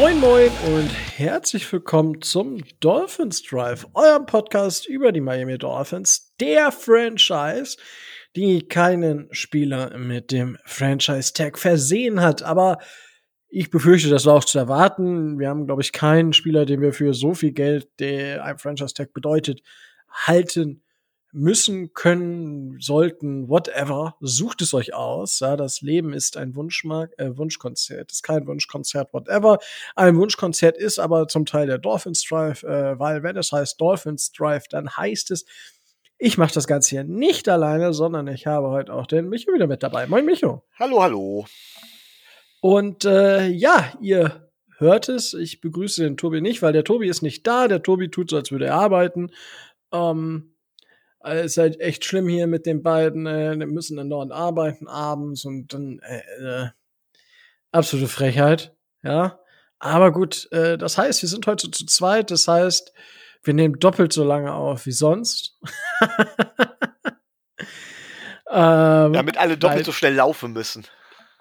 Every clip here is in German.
Moin Moin und herzlich willkommen zum Dolphins Drive, eurem Podcast über die Miami Dolphins, der Franchise, die keinen Spieler mit dem Franchise Tag versehen hat. Aber ich befürchte, das war auch zu erwarten. Wir haben, glaube ich, keinen Spieler, den wir für so viel Geld, der ein Franchise Tag bedeutet, halten müssen, können, sollten, whatever. Sucht es euch aus. Ja, das Leben ist ein Wunschmark äh, Wunschkonzert. Ist kein Wunschkonzert, whatever. Ein Wunschkonzert ist aber zum Teil der Dolphins Drive, äh, weil wenn es heißt Dolphins Drive, dann heißt es, ich mache das Ganze hier nicht alleine, sondern ich habe heute auch den Micho wieder mit dabei. Moin Micho. Hallo, hallo. Und äh, ja, ihr hört es. Ich begrüße den Tobi nicht, weil der Tobi ist nicht da. Der Tobi tut so, als würde er arbeiten. Ähm, es ist halt echt schlimm hier mit den beiden. Äh, müssen dann dort arbeiten abends und dann äh, äh, absolute Frechheit. Ja. Aber gut, äh, das heißt, wir sind heute zu zweit. Das heißt, wir nehmen doppelt so lange auf wie sonst. ähm, Damit alle doppelt weil, so schnell laufen müssen.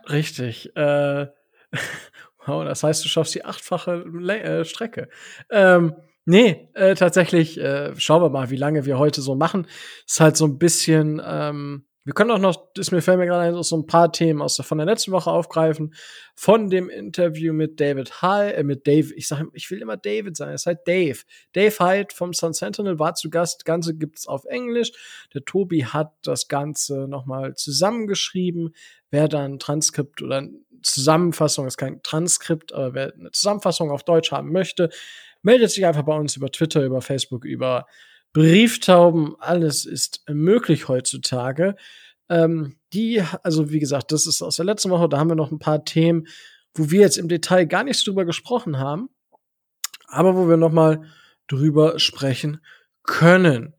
Richtig. Äh, wow, das heißt, du schaffst die achtfache Le äh, Strecke. Ähm, Nee, äh, tatsächlich, äh, schauen wir mal, wie lange wir heute so machen. Ist halt so ein bisschen, ähm, wir können auch noch, das mir fällt mir gerade so ein paar Themen aus von der letzten Woche aufgreifen. Von dem Interview mit David Hyde, äh, mit Dave, ich sage, ich will immer David sagen, es ist halt Dave. Dave Hyde vom Sun Sentinel war zu Gast. Ganze gibt's auf Englisch. Der Tobi hat das Ganze nochmal zusammengeschrieben. Wer dann Transkript oder Zusammenfassung, ist kein Transkript, aber wer eine Zusammenfassung auf Deutsch haben möchte, meldet sich einfach bei uns über Twitter, über Facebook, über Brieftauben. Alles ist möglich heutzutage. Ähm, die, also wie gesagt, das ist aus der letzten Woche. Da haben wir noch ein paar Themen, wo wir jetzt im Detail gar nichts drüber gesprochen haben, aber wo wir noch mal drüber sprechen können.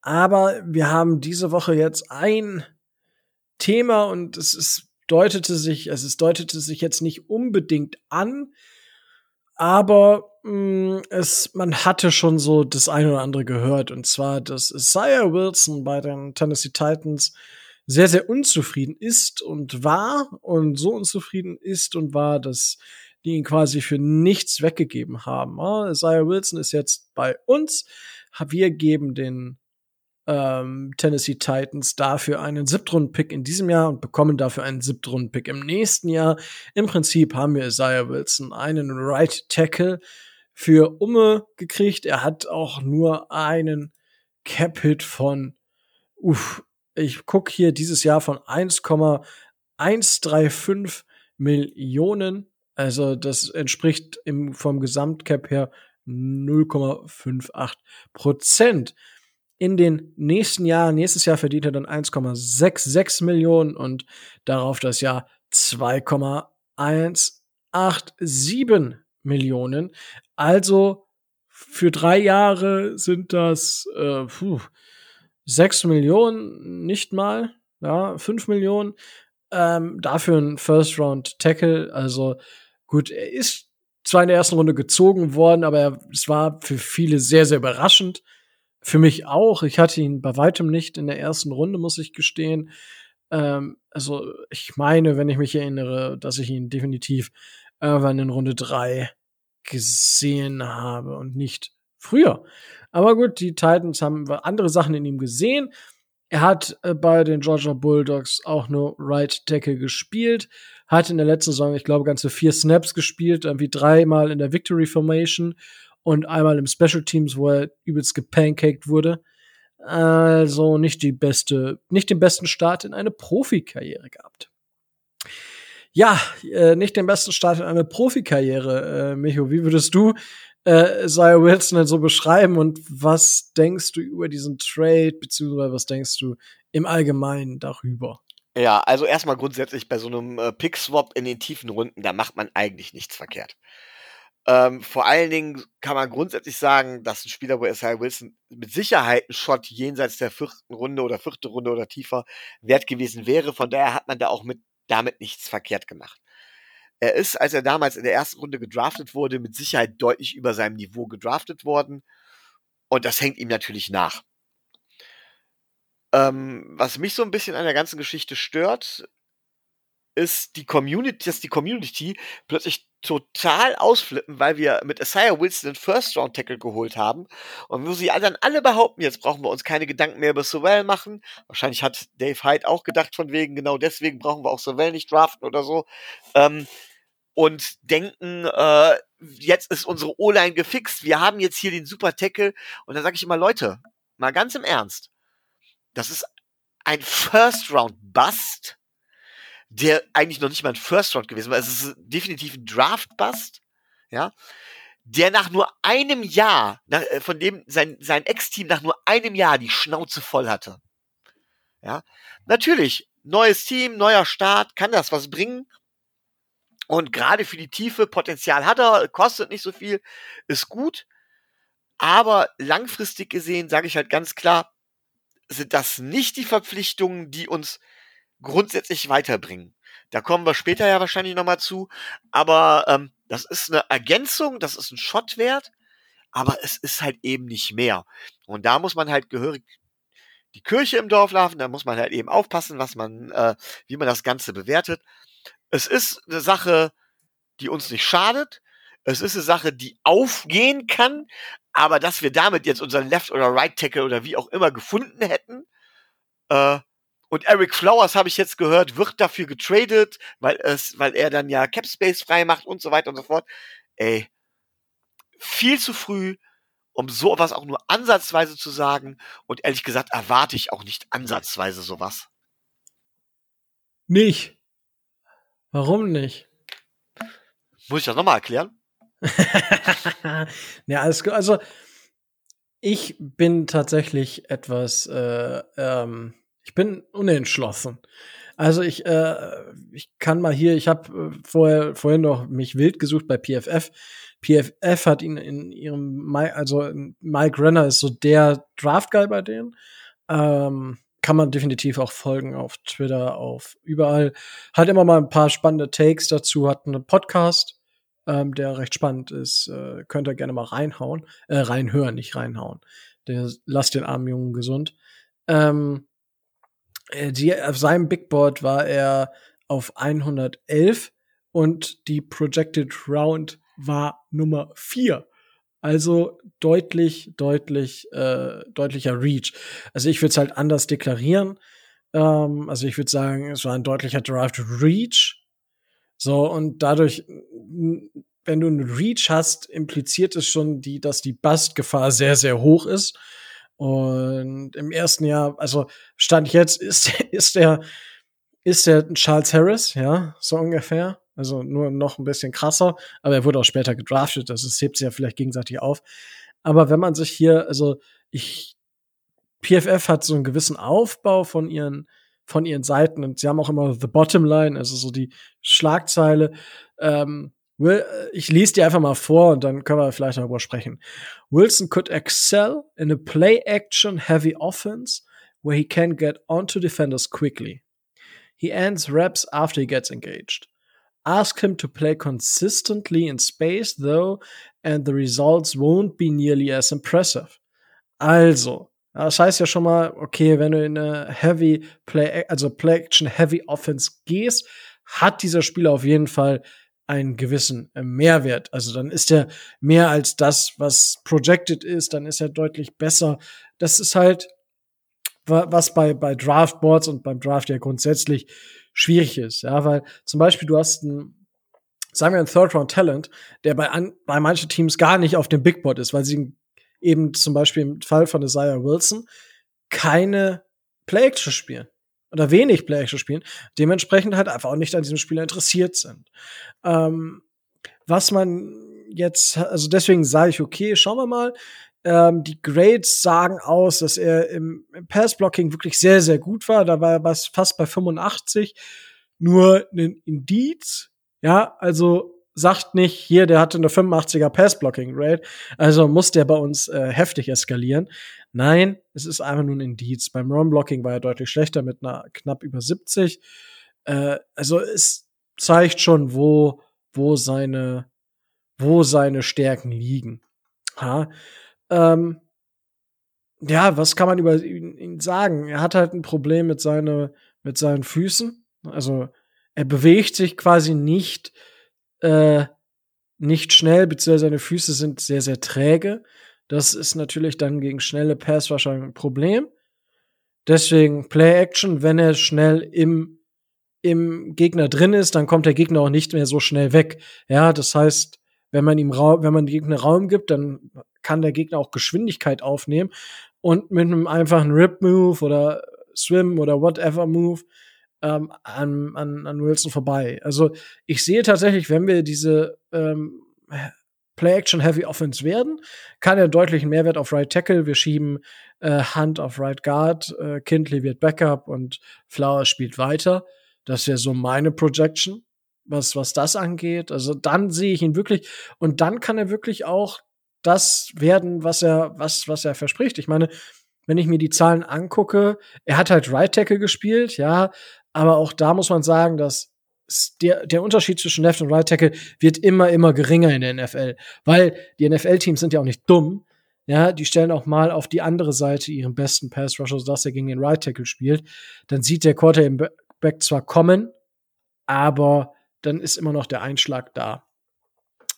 Aber wir haben diese Woche jetzt ein Thema und es ist, deutete sich, es ist, deutete sich jetzt nicht unbedingt an, aber mh, mm, es, man hatte schon so das eine oder andere gehört. Und zwar, dass Isaiah Wilson bei den Tennessee Titans sehr, sehr unzufrieden ist und war und so unzufrieden ist und war, dass die ihn quasi für nichts weggegeben haben. Isaiah Wilson ist jetzt bei uns. Wir geben den ähm, Tennessee Titans dafür einen Siebtrunden-Pick in diesem Jahr und bekommen dafür einen Siebtrunden-Pick im nächsten Jahr. Im Prinzip haben wir Isaiah Wilson einen Right Tackle für Umme gekriegt. Er hat auch nur einen Cap-Hit von, uff, ich guck hier dieses Jahr von 1,135 Millionen. Also das entspricht im, vom Gesamtcap her 0,58 Prozent in den nächsten Jahren, nächstes Jahr verdient er dann 1,66 Millionen und darauf das Jahr 2,187 Millionen. Also für drei Jahre sind das äh, puh, 6 Millionen, nicht mal, ja, 5 Millionen. Ähm, dafür ein First Round Tackle. Also gut, er ist zwar in der ersten Runde gezogen worden, aber er, es war für viele sehr, sehr überraschend. Für mich auch. Ich hatte ihn bei weitem nicht in der ersten Runde, muss ich gestehen. Ähm, also ich meine, wenn ich mich erinnere, dass ich ihn definitiv irgendwann in Runde drei gesehen habe und nicht früher. Aber gut, die Titans haben andere Sachen in ihm gesehen. Er hat äh, bei den Georgia Bulldogs auch nur Right Tackle gespielt, hat in der letzten Saison, ich glaube, ganze vier Snaps gespielt, irgendwie dreimal in der Victory Formation und einmal im Special Teams, wo er übelst gepancaked wurde. Also nicht die beste, nicht den besten Start in eine Profikarriere gehabt. Ja, äh, nicht den besten Start in eine Profikarriere, äh, Micho. Wie würdest du äh, Isaiah Wilson denn so beschreiben und was denkst du über diesen Trade, beziehungsweise was denkst du im Allgemeinen darüber? Ja, also erstmal grundsätzlich bei so einem äh, Pick-Swap in den tiefen Runden, da macht man eigentlich nichts verkehrt. Ähm, vor allen Dingen kann man grundsätzlich sagen, dass ein Spieler, wo S.I. Wilson mit Sicherheit ein Shot jenseits der vierten Runde oder vierte Runde oder tiefer wert gewesen wäre. Von daher hat man da auch mit, damit nichts verkehrt gemacht. Er ist, als er damals in der ersten Runde gedraftet wurde, mit Sicherheit deutlich über seinem Niveau gedraftet worden. Und das hängt ihm natürlich nach. Ähm, was mich so ein bisschen an der ganzen Geschichte stört, ist die Community, dass die Community plötzlich total ausflippen, weil wir mit Isaiah Wilson den First-Round-Tackle geholt haben. Und wo sie dann alle behaupten, jetzt brauchen wir uns keine Gedanken mehr über Sowell machen. Wahrscheinlich hat Dave Hyde auch gedacht, von wegen, genau deswegen brauchen wir auch Sowell nicht draften oder so. Ähm, und denken, äh, jetzt ist unsere O-Line gefixt, wir haben jetzt hier den super Tackle. Und dann sage ich immer, Leute, mal ganz im Ernst, das ist ein First-Round-Bust der eigentlich noch nicht mal ein First Round gewesen war. Es ist definitiv ein Draft Bust, ja, der nach nur einem Jahr, nach, äh, von dem sein, sein Ex-Team nach nur einem Jahr die Schnauze voll hatte. Ja, natürlich, neues Team, neuer Start, kann das was bringen. Und gerade für die Tiefe, Potenzial hat er, kostet nicht so viel, ist gut. Aber langfristig gesehen, sage ich halt ganz klar, sind das nicht die Verpflichtungen, die uns grundsätzlich weiterbringen. Da kommen wir später ja wahrscheinlich nochmal zu. Aber ähm, das ist eine Ergänzung, das ist ein Schottwert, aber es ist halt eben nicht mehr. Und da muss man halt gehörig die Kirche im Dorf laufen, da muss man halt eben aufpassen, was man, äh, wie man das Ganze bewertet. Es ist eine Sache, die uns nicht schadet. Es ist eine Sache, die aufgehen kann, aber dass wir damit jetzt unseren Left oder Right Tackle oder wie auch immer gefunden hätten, äh, und Eric Flowers, habe ich jetzt gehört, wird dafür getradet, weil es, weil er dann ja Cap Space frei macht und so weiter und so fort. Ey, viel zu früh, um sowas auch nur ansatzweise zu sagen. Und ehrlich gesagt erwarte ich auch nicht ansatzweise sowas. Nicht. Warum nicht? Muss ich das nochmal erklären? ja, alles gut. Also, ich bin tatsächlich etwas äh, ähm, ich bin unentschlossen. Also ich, äh, ich kann mal hier, ich habe äh, vorher vorhin noch mich wild gesucht bei PFF. PFF hat ihn in ihrem, also Mike Renner ist so der Draft Guy bei denen. Ähm, kann man definitiv auch folgen auf Twitter, auf überall. Hat immer mal ein paar spannende Takes dazu, hat einen Podcast, ähm, der recht spannend ist. Äh, könnt ihr gerne mal reinhauen, äh, reinhören, nicht reinhauen. Der lasst den armen Jungen gesund. Ähm, äh, die, auf seinem Big Board war er auf 111 und die Projected Round war Nummer 4. Also deutlich, deutlich, äh, deutlicher Reach. Also ich würde es halt anders deklarieren. Ähm, also ich würde sagen, es war ein deutlicher Derived Reach. So, und dadurch, wenn du einen Reach hast, impliziert es schon, die, dass die Bust-Gefahr sehr, sehr hoch ist. Und im ersten Jahr, also stand jetzt, ist, ist der, ist der Charles Harris, ja, so ungefähr. Also nur noch ein bisschen krasser, aber er wurde auch später gedraftet, also es hebt sich ja vielleicht gegenseitig auf. Aber wenn man sich hier, also ich, PFF hat so einen gewissen Aufbau von ihren, von ihren Seiten und sie haben auch immer the bottom line, also so die Schlagzeile, ähm, Will, äh, ich lese dir einfach mal vor und dann können wir vielleicht darüber sprechen. Wilson could excel in a play-action heavy offense where he can get onto defenders quickly. He ends reps after he gets engaged. Ask him to play consistently in space, though, and the results won't be nearly as impressive. Also, das heißt ja schon mal, okay, wenn du in eine Heavy Play, also Play Action Heavy Offense gehst, hat dieser Spieler auf jeden Fall einen gewissen äh, Mehrwert. Also dann ist er mehr als das, was projected ist, dann ist er deutlich besser. Das ist halt, was bei, bei Draftboards und beim Draft ja grundsätzlich schwierig ist. Ja, weil zum Beispiel du hast einen, sagen wir, einen Third-Round-Talent, der bei, an, bei manchen Teams gar nicht auf dem Big Board ist, weil sie eben zum Beispiel im Fall von Isaiah Wilson keine Play-Action spielen oder wenig Play-Action spielen, dementsprechend halt einfach auch nicht an diesem Spieler interessiert sind. Ähm, was man jetzt, also deswegen sage ich, okay, schauen wir mal. Ähm, die Grades sagen aus, dass er im, im Pass-Blocking wirklich sehr, sehr gut war. Da war er fast bei 85. Nur ein Indiz, ja, also sagt nicht, hier, der hatte eine 85er Pass-Blocking-Rate, also muss der bei uns äh, heftig eskalieren. Nein, es ist einfach nur ein Indiz. Beim Run-Blocking war er deutlich schlechter mit einer knapp über 70. Äh, also es zeigt schon, wo, wo seine, wo seine Stärken liegen. Ha? Ähm, ja, was kann man über ihn, ihn, sagen? Er hat halt ein Problem mit, seine, mit seinen Füßen. Also er bewegt sich quasi nicht, äh, nicht schnell, beziehungsweise seine Füße sind sehr, sehr träge. Das ist natürlich dann gegen schnelle Passrusher ein Problem. Deswegen Play Action, wenn er schnell im, im Gegner drin ist, dann kommt der Gegner auch nicht mehr so schnell weg. Ja, das heißt, wenn man ihm Raum, wenn man dem Gegner Raum gibt, dann kann der Gegner auch Geschwindigkeit aufnehmen und mit einem einfachen Rip Move oder Swim oder whatever Move ähm, an, an, an Wilson vorbei. Also ich sehe tatsächlich, wenn wir diese ähm, Play-Action-Heavy Offense werden, kann er deutlichen Mehrwert auf Right Tackle. Wir schieben äh, Hunt auf Right Guard, äh, Kindley wird Backup und Flower spielt weiter. Das wäre so meine Projection, was, was das angeht. Also dann sehe ich ihn wirklich und dann kann er wirklich auch das werden, was er, was, was er verspricht. Ich meine, wenn ich mir die Zahlen angucke, er hat halt Right Tackle gespielt, ja, aber auch da muss man sagen, dass der, der Unterschied zwischen Left und Right Tackle wird immer, immer geringer in der NFL. Weil die NFL-Teams sind ja auch nicht dumm. Ja, die stellen auch mal auf die andere Seite ihren besten Pass Rusher, sodass er gegen den Right Tackle spielt. Dann sieht der Quarterback zwar kommen, aber dann ist immer noch der Einschlag da.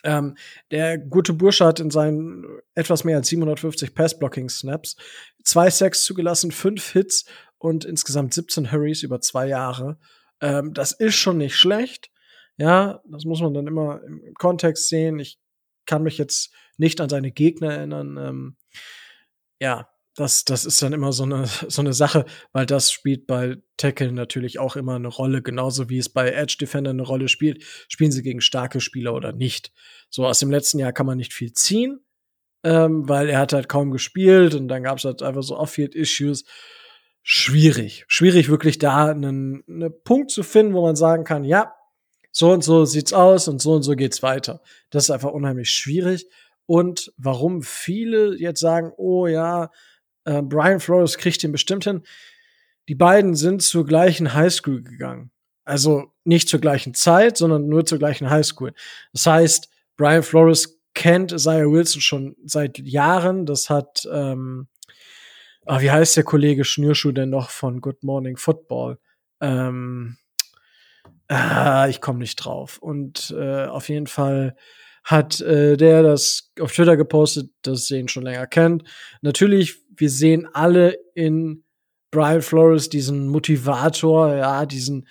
Ähm, der gute Bursche hat in seinen etwas mehr als 750 Pass-Blocking-Snaps zwei Sacks zugelassen, fünf Hits und insgesamt 17 Hurries über zwei Jahre. Ähm, das ist schon nicht schlecht. Ja, das muss man dann immer im Kontext sehen. Ich kann mich jetzt nicht an seine Gegner erinnern. Ähm, ja, das, das ist dann immer so eine, so eine Sache, weil das spielt bei Tackle natürlich auch immer eine Rolle, genauso wie es bei Edge Defender eine Rolle spielt. Spielen sie gegen starke Spieler oder nicht? So aus dem letzten Jahr kann man nicht viel ziehen, ähm, weil er hat halt kaum gespielt und dann gab es halt einfach so Off-Field-Issues schwierig. Schwierig, wirklich da einen, einen Punkt zu finden, wo man sagen kann, ja, so und so sieht's aus und so und so geht's weiter. Das ist einfach unheimlich schwierig. Und warum viele jetzt sagen, oh ja, äh, Brian Flores kriegt den bestimmt hin. Die beiden sind zur gleichen Highschool gegangen. Also nicht zur gleichen Zeit, sondern nur zur gleichen Highschool. Das heißt, Brian Flores kennt Isaiah Wilson schon seit Jahren. Das hat ähm, ah, wie heißt der Kollege Schnürschuh denn noch von Good Morning Football? Ähm, ah, ich komme nicht drauf. Und äh, auf jeden Fall hat äh, der das auf Twitter gepostet, dass er ihn schon länger kennt. Natürlich, wir sehen alle in Brian Flores diesen Motivator, ja, diesen,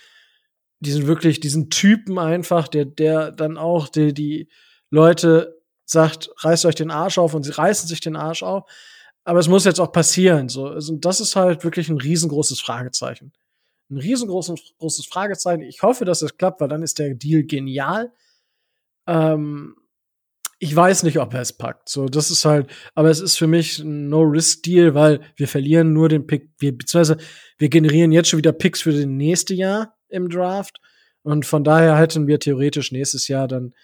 diesen wirklich, diesen Typen einfach, der, der dann auch die, die Leute sagt, reißt euch den Arsch auf und sie reißen sich den Arsch auf aber es muss jetzt auch passieren. So, also das ist halt wirklich ein riesengroßes Fragezeichen. Ein riesengroßes großes Fragezeichen. Ich hoffe, dass es klappt, weil dann ist der Deal genial. Ähm, ich weiß nicht, ob er es packt. So, das ist halt, aber es ist für mich ein No-Risk-Deal, weil wir verlieren nur den Pick, wir, beziehungsweise wir generieren jetzt schon wieder Picks für das nächste Jahr im Draft. Und von daher hätten wir theoretisch nächstes Jahr dann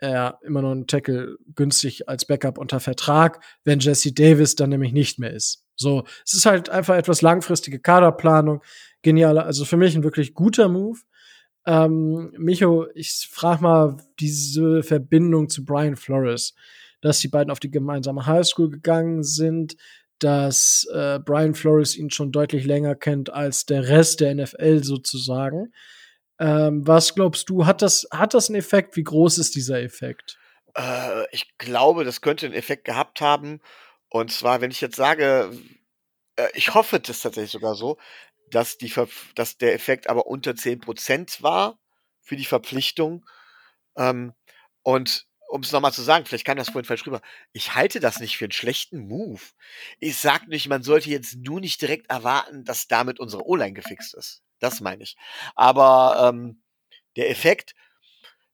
er immer noch einen Tackle günstig als Backup unter Vertrag, wenn Jesse Davis dann nämlich nicht mehr ist. So, es ist halt einfach etwas langfristige Kaderplanung. Genialer, also für mich ein wirklich guter Move. Ähm, Micho, ich frage mal diese Verbindung zu Brian Flores, dass die beiden auf die gemeinsame Highschool gegangen sind, dass äh, Brian Flores ihn schon deutlich länger kennt als der Rest der NFL sozusagen. Ähm, was glaubst du, hat das, hat das einen Effekt? Wie groß ist dieser Effekt? Äh, ich glaube, das könnte einen Effekt gehabt haben. Und zwar, wenn ich jetzt sage, äh, ich hoffe das tatsächlich sogar so, dass, die dass der Effekt aber unter 10% war für die Verpflichtung. Ähm, und um es nochmal zu sagen, vielleicht kam das vorhin falsch rüber, ich halte das nicht für einen schlechten Move. Ich sag nicht, man sollte jetzt nur nicht direkt erwarten, dass damit unsere O-Line gefixt ist. Das meine ich. Aber ähm, der Effekt,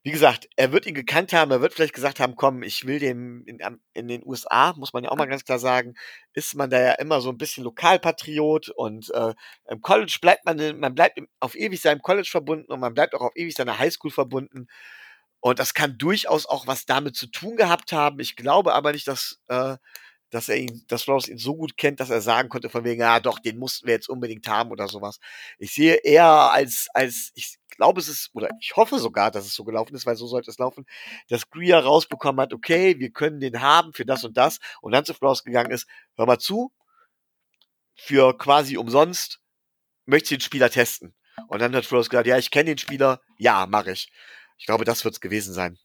wie gesagt, er wird ihn gekannt haben, er wird vielleicht gesagt haben, komm, ich will dem in, in, den USA, muss man ja auch mal ganz klar sagen, ist man da ja immer so ein bisschen Lokalpatriot und äh, im College bleibt man, man bleibt auf ewig seinem College verbunden und man bleibt auch auf ewig seiner Highschool verbunden. Und das kann durchaus auch was damit zu tun gehabt haben. Ich glaube aber nicht, dass äh, dass er ihn, dass Flores ihn so gut kennt, dass er sagen konnte von wegen, ja doch, den mussten wir jetzt unbedingt haben oder sowas. Ich sehe eher als, als, ich glaube es ist, oder ich hoffe sogar, dass es so gelaufen ist, weil so sollte es laufen, dass Greer rausbekommen hat, okay, wir können den haben für das und das und dann zu Flores gegangen ist, hör mal zu, für quasi umsonst möchte ich den Spieler testen. Und dann hat Flores gesagt, ja, ich kenne den Spieler, ja, mache ich. Ich glaube, das wird es gewesen sein.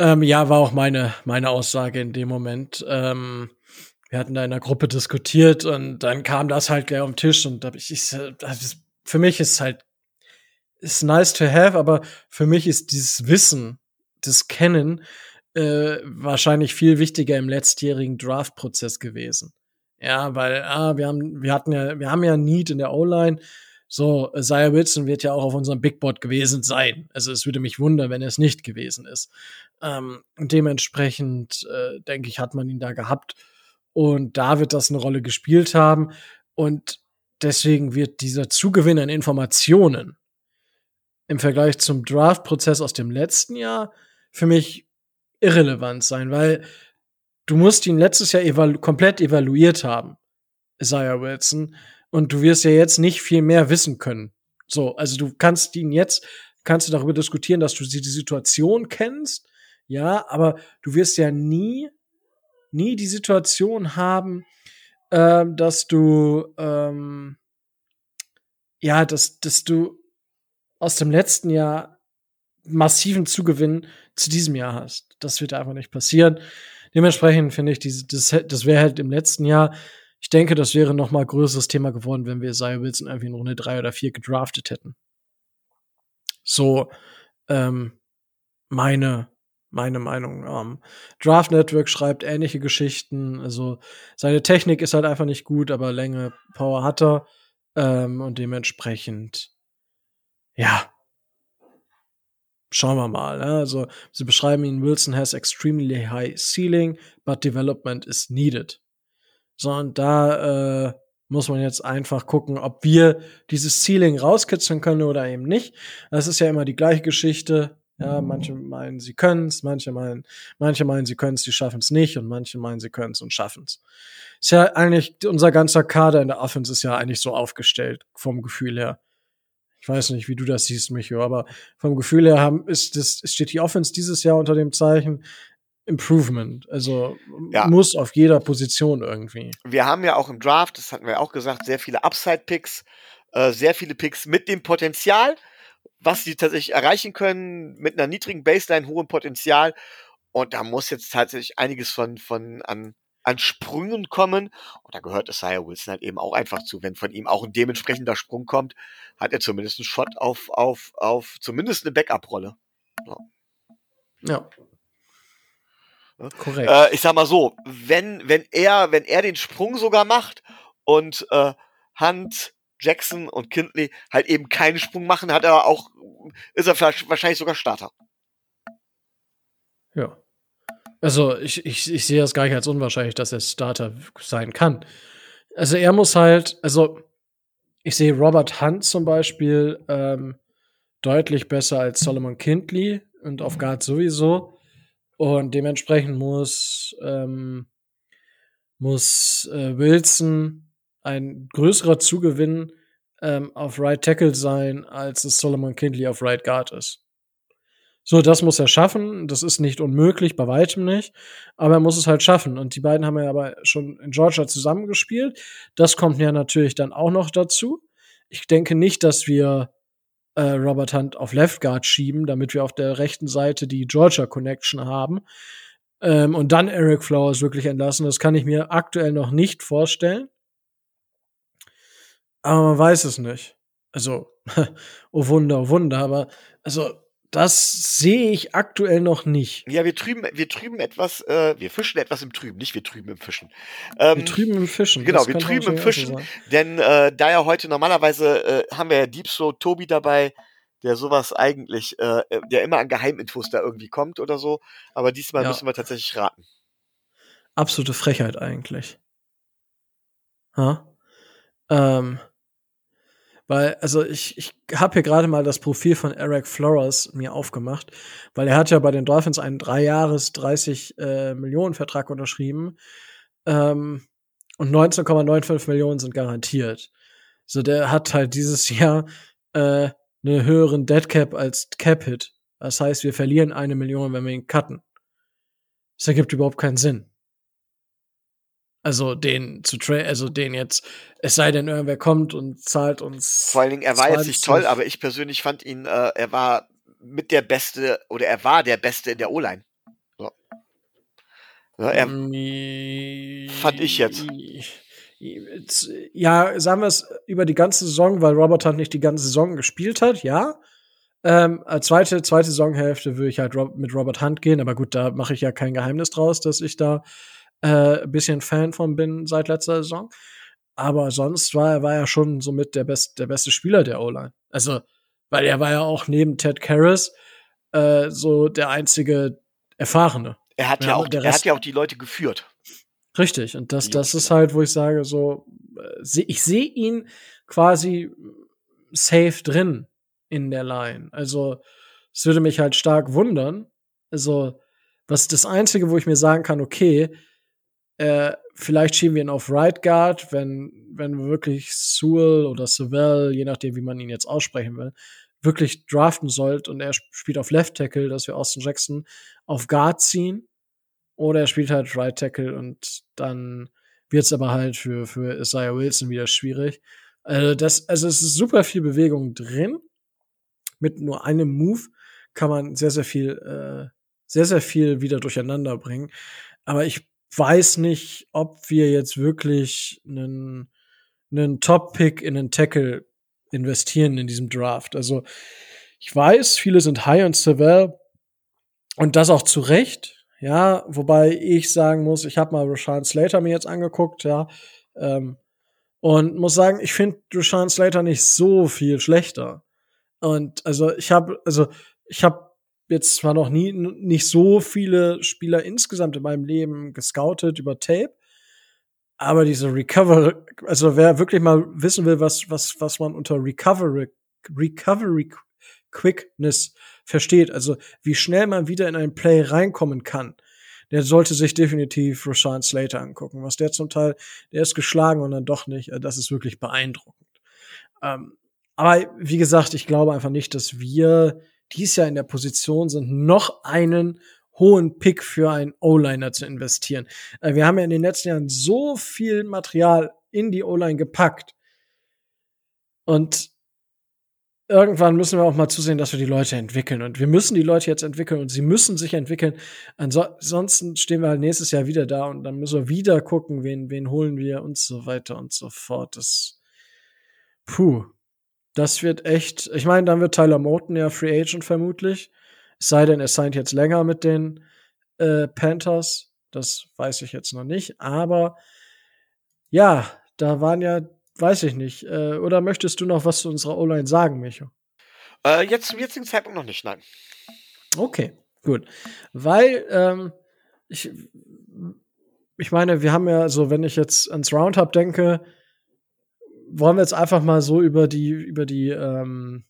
Ähm, ja, war auch meine, meine Aussage in dem Moment. Ähm, wir hatten da in der Gruppe diskutiert und dann kam das halt gleich auf den Tisch und da ich, ich für mich ist halt ist nice to have, aber für mich ist dieses Wissen, das Kennen äh, wahrscheinlich viel wichtiger im letztjährigen Draft-Prozess gewesen. Ja, weil ah, wir haben wir hatten ja wir haben ja Need in der O-Line. So, Isaiah Wilson wird ja auch auf unserem Big Board gewesen sein. Also es würde mich wundern, wenn er es nicht gewesen ist. Ähm, dementsprechend äh, denke ich, hat man ihn da gehabt. Und da wird das eine Rolle gespielt haben. Und deswegen wird dieser Zugewinn an Informationen im Vergleich zum Draft-Prozess aus dem letzten Jahr für mich irrelevant sein, weil du musst ihn letztes Jahr evalu komplett evaluiert haben, Isaiah Wilson, und du wirst ja jetzt nicht viel mehr wissen können. So, also du kannst ihn jetzt, kannst du darüber diskutieren, dass du die Situation kennst, ja, aber du wirst ja nie, nie die Situation haben, äh, dass du, ähm, ja, dass, dass du aus dem letzten Jahr massiven Zugewinn zu diesem Jahr hast. Das wird einfach nicht passieren. Dementsprechend finde ich, diese, das, das wäre halt im letzten Jahr, ich denke, das wäre noch mal größeres Thema geworden, wenn wir Isaiah Wilson irgendwie in Runde drei oder vier gedraftet hätten. So, ähm, meine, meine Meinung. Ähm, Draft Network schreibt ähnliche Geschichten. Also seine Technik ist halt einfach nicht gut, aber Länge, Power hat er. Ähm, und dementsprechend, ja, schauen wir mal. Ne? Also, sie beschreiben ihn, Wilson has extremely high ceiling, but development is needed. So, und da äh, muss man jetzt einfach gucken, ob wir dieses Ceiling rauskitzeln können oder eben nicht. Das ist ja immer die gleiche Geschichte. Ja, manche meinen, sie können es, manche meinen, manche meinen, sie können es, die schaffen es nicht und manche meinen, sie können es und schaffen es. Ist ja eigentlich, unser ganzer Kader in der Offense ist ja eigentlich so aufgestellt, vom Gefühl her. Ich weiß nicht, wie du das siehst, Micho, aber vom Gefühl her haben, ist das, steht die Offense dieses Jahr unter dem Zeichen Improvement. Also ja. muss auf jeder Position irgendwie. Wir haben ja auch im Draft, das hatten wir auch gesagt, sehr viele Upside-Picks, äh, sehr viele Picks mit dem Potenzial, was sie tatsächlich erreichen können, mit einer niedrigen Baseline, hohem Potenzial. Und da muss jetzt tatsächlich einiges von, von an an Sprüngen kommen. Und da gehört Isaiah Wilson halt eben auch einfach zu. Wenn von ihm auch ein dementsprechender Sprung kommt, hat er zumindest einen Shot auf, auf, auf zumindest eine Backup-Rolle. Ja. ja. Korrekt. Äh, ich sag mal so, wenn, wenn er, wenn er den Sprung sogar macht und äh, Hunt, Jackson und Kindley halt eben keinen Sprung machen, hat er auch, ist er wahrscheinlich sogar Starter. Ja. Also ich, ich, ich sehe das gar nicht als unwahrscheinlich, dass er Starter sein kann. Also er muss halt, also ich sehe Robert Hunt zum Beispiel ähm, deutlich besser als Solomon Kindley und auf Guard sowieso. Und dementsprechend muss, ähm, muss äh, Wilson ein größerer Zugewinn ähm, auf Right Tackle sein, als es Solomon Kindley auf Right Guard ist. So, das muss er schaffen. Das ist nicht unmöglich, bei weitem nicht. Aber er muss es halt schaffen. Und die beiden haben ja aber schon in Georgia zusammengespielt. Das kommt ja natürlich dann auch noch dazu. Ich denke nicht, dass wir äh, Robert Hunt auf Left Guard schieben, damit wir auf der rechten Seite die Georgia Connection haben. Ähm, und dann Eric Flowers wirklich entlassen. Das kann ich mir aktuell noch nicht vorstellen. Aber man weiß es nicht. Also, oh Wunder, oh Wunder. Aber, also, das sehe ich aktuell noch nicht. Ja, wir trüben, wir trüben etwas, äh, wir fischen etwas im Trüben, nicht wir trüben im Fischen. Ähm, wir trüben im Fischen. Genau, wir trüben im Fischen, denn äh, da ja heute normalerweise äh, haben wir ja Deep Throat Tobi dabei, der sowas eigentlich, äh, äh, der immer an Geheiminfos da irgendwie kommt oder so, aber diesmal ja. müssen wir tatsächlich raten. Absolute Frechheit eigentlich. Ha? Ähm, weil, also ich, ich habe hier gerade mal das Profil von Eric Flores mir aufgemacht, weil er hat ja bei den Dolphins einen drei Jahres 30 äh, Millionen Vertrag unterschrieben ähm, und 19,95 Millionen sind garantiert. So, der hat halt dieses Jahr äh, einen höheren Dead Cap als Cap Hit. Das heißt, wir verlieren eine Million, wenn wir ihn cutten. Das ergibt überhaupt keinen Sinn. Also den zu traden, also den jetzt, es sei denn, irgendwer kommt und zahlt uns. Vor allen Dingen, er war jetzt nicht toll, aber ich persönlich fand ihn, äh, er war mit der Beste oder er war der Beste in der O-Line. So. Ja, er, fand ich jetzt. Ja, sagen wir es über die ganze Saison, weil Robert Hunt nicht die ganze Saison gespielt hat, ja. Ähm, zweite, zweite Saisonhälfte würde ich halt mit Robert Hunt gehen, aber gut, da mache ich ja kein Geheimnis draus, dass ich da äh, ein bisschen Fan von bin seit letzter Saison. Aber sonst war er war ja schon somit der, best, der beste Spieler der O-Line. Also, weil er war ja auch neben Ted Karras äh, so der einzige Erfahrene. Er hat ja, ja auch, er hat ja auch die Leute geführt. Richtig, und das, das ist halt, wo ich sage, so, äh, ich sehe ihn quasi safe drin in der Line. Also, es würde mich halt stark wundern. Also, was das Einzige, wo ich mir sagen kann, okay, äh, vielleicht schieben wir ihn auf Right Guard, wenn, wenn wir wirklich Sewell oder Sewell, je nachdem, wie man ihn jetzt aussprechen will, wirklich draften sollt und er spielt auf Left Tackle, dass wir Austin Jackson auf Guard ziehen oder er spielt halt Right Tackle und dann wird es aber halt für, für Isaiah Wilson wieder schwierig. Also, das, also es ist super viel Bewegung drin. Mit nur einem Move kann man sehr, sehr viel, äh, sehr, sehr viel wieder durcheinander bringen. Aber ich weiß nicht, ob wir jetzt wirklich einen, einen Top-Pick in einen Tackle investieren in diesem Draft. Also ich weiß, viele sind high on Seville und das auch zu Recht. Ja, wobei ich sagen muss, ich habe mal Rashawn Slater mir jetzt angeguckt, ja, ähm, und muss sagen, ich finde Rashawn Slater nicht so viel schlechter. Und also ich habe, also ich habe jetzt zwar noch nie nicht so viele Spieler insgesamt in meinem Leben gescoutet über Tape, aber diese Recovery, also wer wirklich mal wissen will, was was was man unter Recovery Recovery Quickness versteht, also wie schnell man wieder in ein Play reinkommen kann, der sollte sich definitiv Rashawn Slater angucken. Was der zum Teil, der ist geschlagen und dann doch nicht. Äh, das ist wirklich beeindruckend. Ähm, aber wie gesagt, ich glaube einfach nicht, dass wir dies Jahr in der Position sind, noch einen hohen Pick für einen O-Liner zu investieren. Äh, wir haben ja in den letzten Jahren so viel Material in die O-Line gepackt. Und irgendwann müssen wir auch mal zusehen, dass wir die Leute entwickeln. Und wir müssen die Leute jetzt entwickeln und sie müssen sich entwickeln. Ansonsten stehen wir halt nächstes Jahr wieder da und dann müssen wir wieder gucken, wen, wen holen wir und so weiter und so fort. Das, puh, das wird echt, ich meine, dann wird Tyler Moten ja Free Agent vermutlich. Es sei denn, er signed jetzt länger mit den äh, Panthers. Das weiß ich jetzt noch nicht. Aber ja, da waren ja Weiß ich nicht. Äh, oder möchtest du noch was zu unserer O-Line sagen, Micho? Äh, jetzt zum jetzigen Zeitpunkt noch nicht, nein. Okay, gut. Weil, ähm, ich, ich meine, wir haben ja so, wenn ich jetzt ans Roundup denke, wollen wir jetzt einfach mal so über die, über die ähm,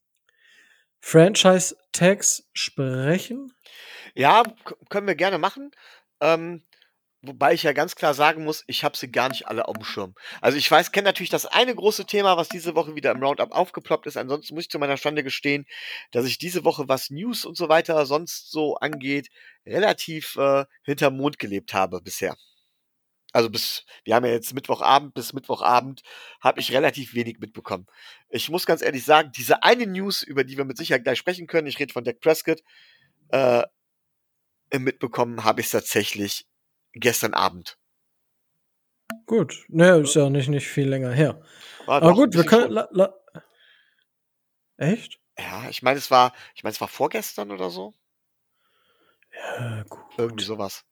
Franchise-Tags sprechen? Ja, können wir gerne machen. Ähm, Wobei ich ja ganz klar sagen muss, ich habe sie gar nicht alle auf dem Schirm. Also ich weiß, kenne natürlich das eine große Thema, was diese Woche wieder im Roundup aufgeploppt ist. Ansonsten muss ich zu meiner Stande gestehen, dass ich diese Woche, was News und so weiter sonst so angeht, relativ äh, hinterm Mond gelebt habe bisher. Also bis, wir haben ja jetzt Mittwochabend, bis Mittwochabend habe ich relativ wenig mitbekommen. Ich muss ganz ehrlich sagen, diese eine News, über die wir mit Sicherheit gleich sprechen können, ich rede von Dak Prescott, äh, mitbekommen habe ich tatsächlich gestern Abend. Gut, ne, ist ja nicht, nicht viel länger her. War Aber gut, wir können. La, la Echt? Ja, ich meine, es war, ich meine, es war vorgestern oder so. Ja, gut. Irgendwie sowas.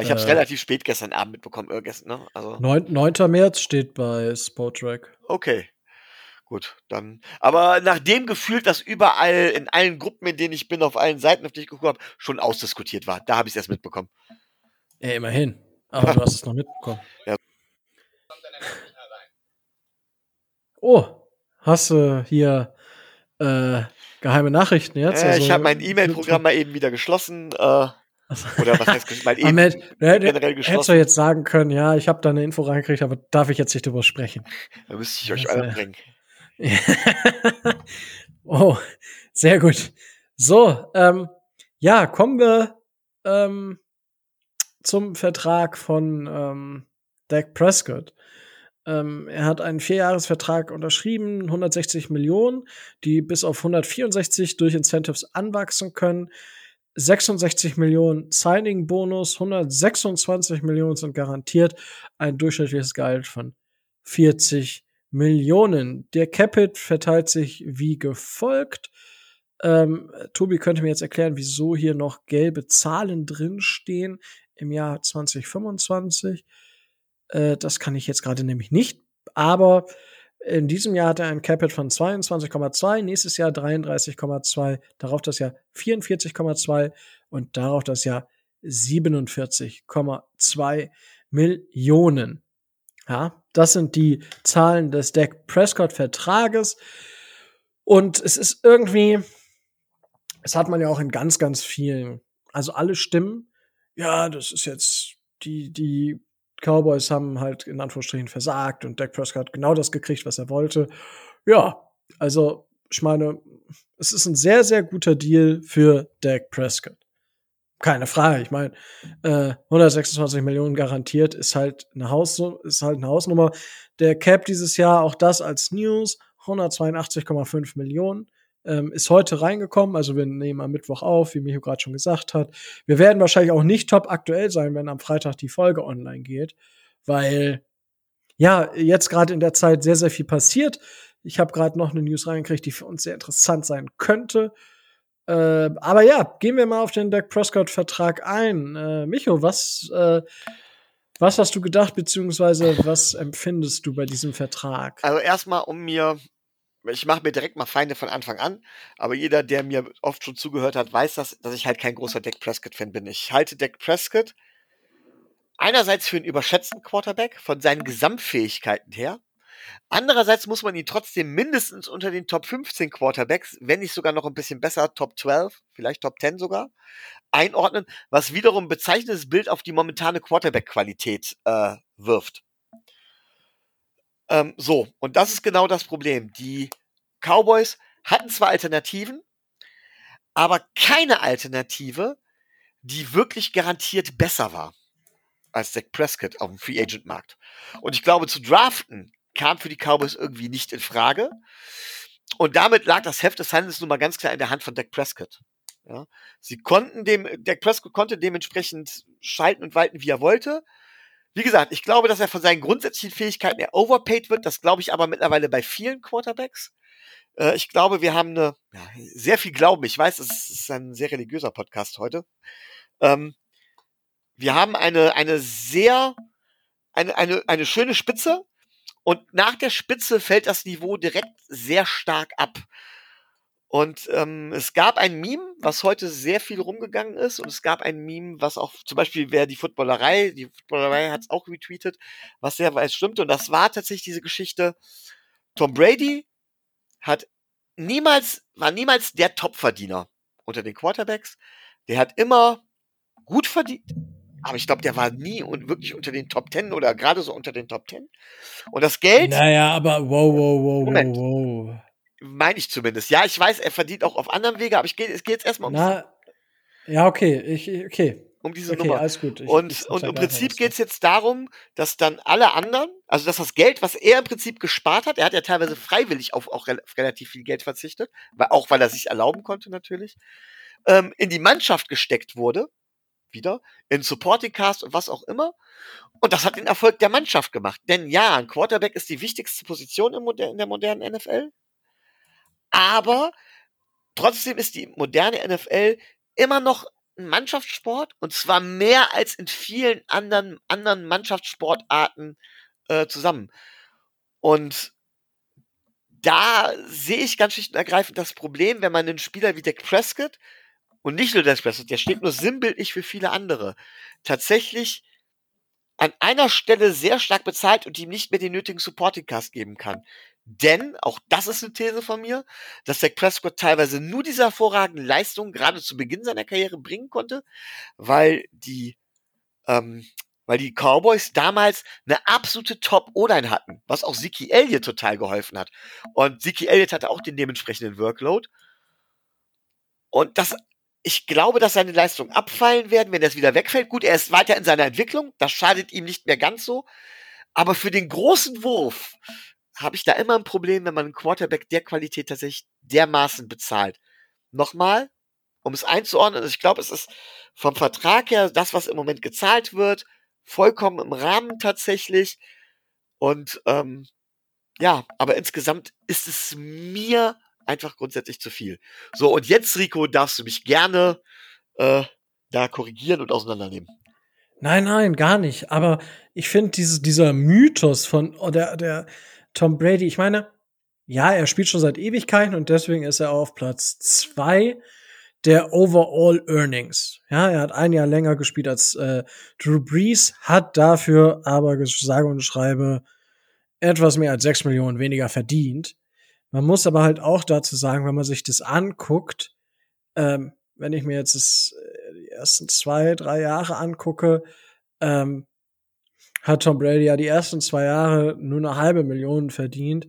Ich habe es äh, relativ spät gestern Abend mitbekommen, irgendwas, ne? Also 9, 9. März steht bei Sportrack. Okay. Gut, dann. Aber nachdem gefühlt, dass überall in allen Gruppen, in denen ich bin, auf allen Seiten, auf die ich geguckt habe, schon ausdiskutiert war. Da habe ich es erst mitbekommen. Ja, immerhin. Aber du hast es noch mitbekommen. Ja. Oh, hast du hier äh, geheime Nachrichten jetzt? Äh, also, ich habe mein E-Mail-Programm mal eben wieder geschlossen. Äh, oder was heißt mein E-Mail generell geschlossen? Hättest du jetzt sagen können, ja, ich habe da eine Info reingekriegt, aber darf ich jetzt nicht drüber sprechen? Da müsste ich euch alle bringen. oh, sehr gut. So, ähm, ja, kommen wir ähm, zum Vertrag von ähm, Dak Prescott. Ähm, er hat einen Vierjahresvertrag unterschrieben, 160 Millionen, die bis auf 164 durch Incentives anwachsen können. 66 Millionen Signing-Bonus, 126 Millionen sind garantiert, ein durchschnittliches Gehalt von 40 Millionen. Der Capit verteilt sich wie gefolgt. Ähm, Tobi könnte mir jetzt erklären, wieso hier noch gelbe Zahlen drinstehen im Jahr 2025. Äh, das kann ich jetzt gerade nämlich nicht. Aber in diesem Jahr hat er ein Capit von 22,2, nächstes Jahr 33,2, darauf das Jahr 44,2 und darauf das Jahr 47,2 Millionen. Ja, das sind die Zahlen des Dak Prescott Vertrages. Und es ist irgendwie, es hat man ja auch in ganz, ganz vielen, also alle Stimmen, ja, das ist jetzt die, die Cowboys haben halt in Anführungsstrichen versagt und Dak Prescott hat genau das gekriegt, was er wollte. Ja, also ich meine, es ist ein sehr, sehr guter Deal für Dak Prescott. Keine Frage. Ich meine, äh, 126 Millionen garantiert ist halt eine Haus ist halt eine Hausnummer. Der Cap dieses Jahr, auch das als News, 182,5 Millionen ähm, ist heute reingekommen. Also wir nehmen am Mittwoch auf, wie Micho gerade schon gesagt hat. Wir werden wahrscheinlich auch nicht top aktuell sein, wenn am Freitag die Folge online geht, weil ja jetzt gerade in der Zeit sehr sehr viel passiert. Ich habe gerade noch eine News reingekriegt, die für uns sehr interessant sein könnte. Äh, aber ja, gehen wir mal auf den Dak Prescott-Vertrag ein. Äh, Micho, was, äh, was hast du gedacht, beziehungsweise was empfindest du bei diesem Vertrag? Also erstmal, um mir ich mache mir direkt mal Feinde von Anfang an, aber jeder, der mir oft schon zugehört hat, weiß das, dass ich halt kein großer Dak Prescott-Fan bin. Ich halte Dak Prescott einerseits für einen überschätzten Quarterback von seinen Gesamtfähigkeiten her. Andererseits muss man ihn trotzdem mindestens unter den Top 15 Quarterbacks, wenn nicht sogar noch ein bisschen besser, Top 12, vielleicht Top 10 sogar, einordnen, was wiederum ein bezeichnendes Bild auf die momentane Quarterback-Qualität äh, wirft. Ähm, so, und das ist genau das Problem. Die Cowboys hatten zwar Alternativen, aber keine Alternative, die wirklich garantiert besser war als Dak Prescott auf dem Free Agent Markt. Und ich glaube, zu draften kam für die Cowboys irgendwie nicht in Frage. Und damit lag das Heft des Handels nun mal ganz klar in der Hand von Dak Prescott. Ja, sie konnten dem, Dak Prescott konnte dementsprechend schalten und walten, wie er wollte. Wie gesagt, ich glaube, dass er von seinen grundsätzlichen Fähigkeiten eher overpaid wird. Das glaube ich aber mittlerweile bei vielen Quarterbacks. Äh, ich glaube, wir haben eine, ja, sehr viel Glauben. Ich weiß, es ist ein sehr religiöser Podcast heute. Ähm, wir haben eine, eine sehr, eine, eine, eine schöne Spitze. Und nach der Spitze fällt das Niveau direkt sehr stark ab. Und ähm, es gab ein Meme, was heute sehr viel rumgegangen ist. Und es gab ein Meme, was auch zum Beispiel, wer die Footballerei, die Footballerei hat es auch retweetet, was sehr weit stimmt. Und das war tatsächlich diese Geschichte. Tom Brady hat niemals, war niemals der Topverdiener unter den Quarterbacks. Der hat immer gut verdient. Aber ich glaube, der war nie und wirklich unter den Top Ten oder gerade so unter den Top Ten. Und das Geld. Naja, aber wow, wow, wow, Moment. wow, wow. Meine ich zumindest. Ja, ich weiß, er verdient auch auf anderem Wege, aber ich gehe, es geht jetzt erstmal um. Na, ja, okay, ich, okay. Um diese okay, Nummer. Alles gut. Ich, und, ich und im Prinzip geht es jetzt darum, dass dann alle anderen, also dass das Geld, was er im Prinzip gespart hat, er hat ja teilweise freiwillig auf auch relativ viel Geld verzichtet, weil, auch weil er sich erlauben konnte natürlich, ähm, in die Mannschaft gesteckt wurde, wieder, in Supporting Cast und was auch immer. Und das hat den Erfolg der Mannschaft gemacht. Denn ja, ein Quarterback ist die wichtigste Position in der modernen NFL. Aber trotzdem ist die moderne NFL immer noch ein Mannschaftssport und zwar mehr als in vielen anderen, anderen Mannschaftssportarten äh, zusammen. Und da sehe ich ganz schlicht und ergreifend das Problem, wenn man einen Spieler wie Dak Prescott und nicht nur Dak Prescott, der steht nur sinnbildlich für viele andere, tatsächlich an einer Stelle sehr stark bezahlt und ihm nicht mehr den nötigen Supporting Cast geben kann. Denn, auch das ist eine These von mir, dass Dak Prescott teilweise nur diese hervorragenden Leistungen gerade zu Beginn seiner Karriere bringen konnte, weil die, ähm, weil die Cowboys damals eine absolute Top-O-Line hatten, was auch Ziki Elliott total geholfen hat. Und Ziki Elliott hatte auch den dementsprechenden Workload. Und das ich glaube, dass seine Leistungen abfallen werden, wenn das wieder wegfällt. Gut, er ist weiter in seiner Entwicklung, das schadet ihm nicht mehr ganz so. Aber für den großen Wurf habe ich da immer ein Problem, wenn man einen Quarterback der Qualität tatsächlich dermaßen bezahlt. Nochmal, um es einzuordnen, also ich glaube, es ist vom Vertrag her das, was im Moment gezahlt wird, vollkommen im Rahmen tatsächlich. Und ähm, ja, aber insgesamt ist es mir einfach grundsätzlich zu viel. So, und jetzt, Rico, darfst du mich gerne äh, da korrigieren und auseinandernehmen. Nein, nein, gar nicht. Aber ich finde diese, dieser Mythos von oh, der, der Tom Brady, ich meine, ja, er spielt schon seit Ewigkeiten und deswegen ist er auf Platz zwei der Overall Earnings. Ja, er hat ein Jahr länger gespielt als äh, Drew Brees, hat dafür aber sage und schreibe etwas mehr als sechs Millionen weniger verdient. Man muss aber halt auch dazu sagen, wenn man sich das anguckt, ähm, wenn ich mir jetzt das, äh, die ersten zwei, drei Jahre angucke, ähm, hat Tom Brady ja die ersten zwei Jahre nur eine halbe Million verdient,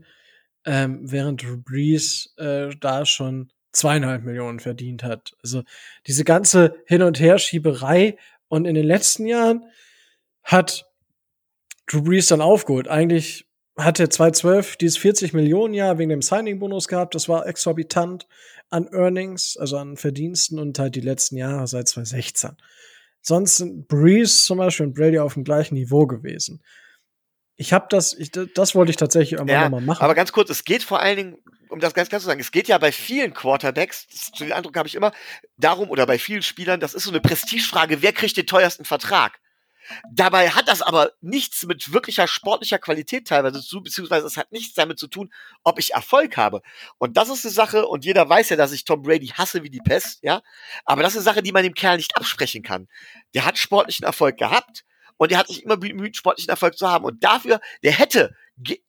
ähm, während Drew Brees äh, da schon zweieinhalb Millionen verdient hat. Also diese ganze Hin- und Herschieberei und in den letzten Jahren hat Drew Brees dann aufgeholt. Eigentlich hatte 2012 dieses 40 Millionen Jahr wegen dem Signing-Bonus gehabt. Das war exorbitant an Earnings, also an Verdiensten und halt die letzten Jahre seit 2016. Sonst sind Breeze zum Beispiel und Brady auf dem gleichen Niveau gewesen. Ich habe das, ich, das wollte ich tatsächlich irgendwann ja, nochmal machen. Aber ganz kurz, es geht vor allen Dingen, um das ganz klar zu sagen, es geht ja bei vielen Quarterbacks, das, den Eindruck habe ich immer, darum oder bei vielen Spielern, das ist so eine Prestigefrage, wer kriegt den teuersten Vertrag? Dabei hat das aber nichts mit wirklicher sportlicher Qualität teilweise zu, beziehungsweise es hat nichts damit zu tun, ob ich Erfolg habe. Und das ist eine Sache, und jeder weiß ja, dass ich Tom Brady hasse wie die Pest, ja. Aber das ist eine Sache, die man dem Kerl nicht absprechen kann. Der hat sportlichen Erfolg gehabt und der hat sich immer bemüht, sportlichen Erfolg zu haben. Und dafür, der hätte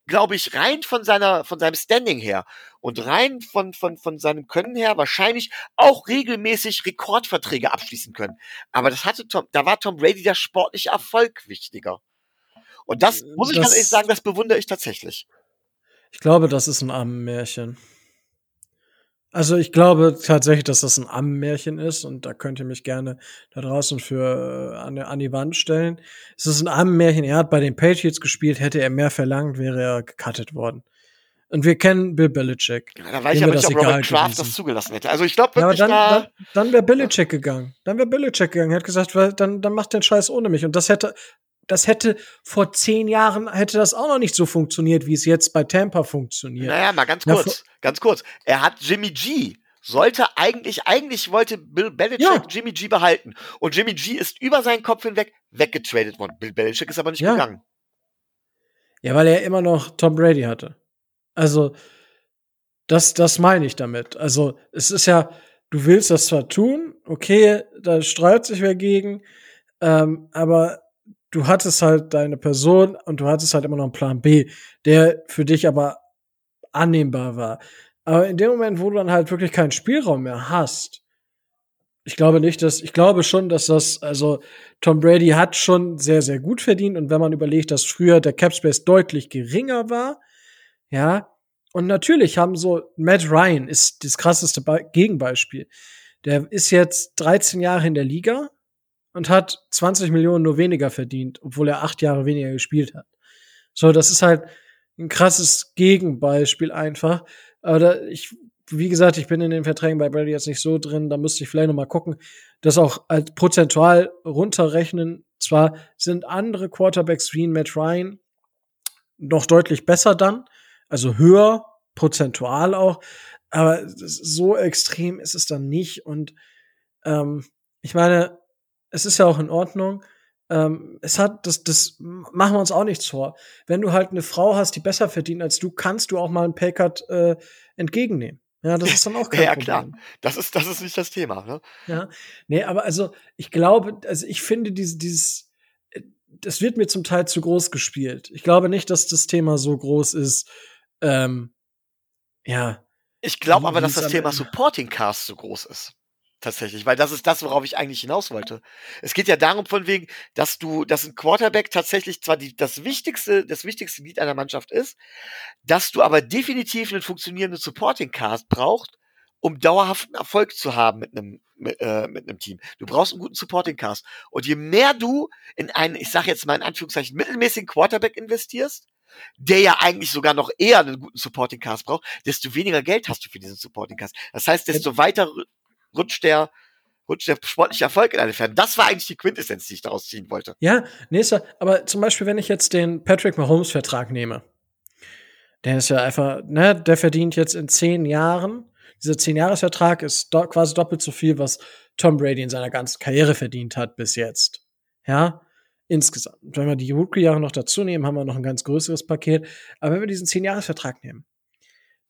glaube ich, rein von seiner, von seinem Standing her und rein von, von, von seinem Können her wahrscheinlich auch regelmäßig Rekordverträge abschließen können. Aber das hatte Tom, da war Tom Brady der sportliche Erfolg wichtiger. Und das muss ich das, ganz ehrlich sagen, das bewundere ich tatsächlich. Ich glaube, das ist ein Armenmärchen. Also ich glaube tatsächlich, dass das ein Ammenmärchen ist und da könnt ihr mich gerne da draußen für äh, an, an die Wand stellen. Es ist ein Ammenmärchen. Er hat bei den Patriots gespielt, hätte er mehr verlangt, wäre er gecuttet worden. Und wir kennen Bill Belichick. Ja, da weiß ich aber nicht, ob Robert Kraft das zugelassen hätte. Also ich glaube wirklich, ja, dann, da dann, dann wäre Belichick gegangen. Dann wäre Belichick gegangen. Er hat gesagt, weil, dann, dann macht den Scheiß ohne mich. Und das hätte, das hätte vor zehn Jahren hätte das auch noch nicht so funktioniert, wie es jetzt bei Tampa funktioniert. Naja, mal ganz kurz, Na, ganz kurz. Er hat Jimmy G sollte eigentlich, eigentlich wollte Bill Belichick ja. Jimmy G behalten. Und Jimmy G ist über seinen Kopf hinweg weggetradet worden. Bill Belichick ist aber nicht ja. gegangen. Ja, weil er immer noch Tom Brady hatte. Also, das, das meine ich damit. Also, es ist ja, du willst das zwar tun, okay, da sträubt sich wer gegen, ähm, aber du hattest halt deine Person und du hattest halt immer noch einen Plan B, der für dich aber annehmbar war. Aber in dem Moment, wo du dann halt wirklich keinen Spielraum mehr hast, ich glaube nicht, dass, ich glaube schon, dass das, also Tom Brady hat schon sehr, sehr gut verdient und wenn man überlegt, dass früher der Capspace deutlich geringer war, ja, und natürlich haben so, Matt Ryan ist das krasseste Be Gegenbeispiel. Der ist jetzt 13 Jahre in der Liga, und hat 20 Millionen nur weniger verdient, obwohl er acht Jahre weniger gespielt hat. So, das ist halt ein krasses Gegenbeispiel einfach. Aber da, ich, wie gesagt, ich bin in den Verträgen bei Brady jetzt nicht so drin, da müsste ich vielleicht noch mal gucken, das auch als prozentual runterrechnen. Zwar sind andere Quarterbacks wie Matt Ryan noch deutlich besser dann, also höher, prozentual auch, aber so extrem ist es dann nicht. Und ähm, ich meine, es ist ja auch in Ordnung. Ähm, es hat, das, das machen wir uns auch nichts vor. Wenn du halt eine Frau hast, die besser verdient als du, kannst du auch mal einen Paycut äh, entgegennehmen. Ja, das ist dann auch kein ja, Problem. Klar. Das ist, das ist nicht das Thema, ne? Ja. Nee, aber also, ich glaube, also ich finde diese, dieses, äh, das wird mir zum Teil zu groß gespielt. Ich glaube nicht, dass das Thema so groß ist, ähm, ja. Ich glaube aber, dass das Thema Supporting Cast so groß ist tatsächlich, weil das ist das, worauf ich eigentlich hinaus wollte. Es geht ja darum von wegen, dass du, dass ein Quarterback tatsächlich zwar die, das wichtigste, das wichtigste Glied einer Mannschaft ist, dass du aber definitiv einen funktionierenden Supporting Cast braucht um dauerhaften Erfolg zu haben mit einem mit, äh, mit einem Team. Du brauchst einen guten Supporting Cast. Und je mehr du in einen, ich sage jetzt mal in Anführungszeichen, mittelmäßigen Quarterback investierst, der ja eigentlich sogar noch eher einen guten Supporting Cast braucht, desto weniger Geld hast du für diesen Supporting Cast. Das heißt, desto weiter rutscht der rutscht der sportliche Erfolg in eine Ferne. Das war eigentlich die Quintessenz, die ich daraus ziehen wollte. Ja, nächster. Aber zum Beispiel, wenn ich jetzt den Patrick Mahomes Vertrag nehme, der ist ja einfach, ne, der verdient jetzt in zehn Jahren dieser Zehn-Jahres-Vertrag ist do quasi doppelt so viel, was Tom Brady in seiner ganzen Karriere verdient hat bis jetzt. Ja, insgesamt. Wenn wir die Rookie-Jahre noch dazu nehmen, haben wir noch ein ganz größeres Paket. Aber wenn wir diesen Zehn-Jahres-Vertrag nehmen,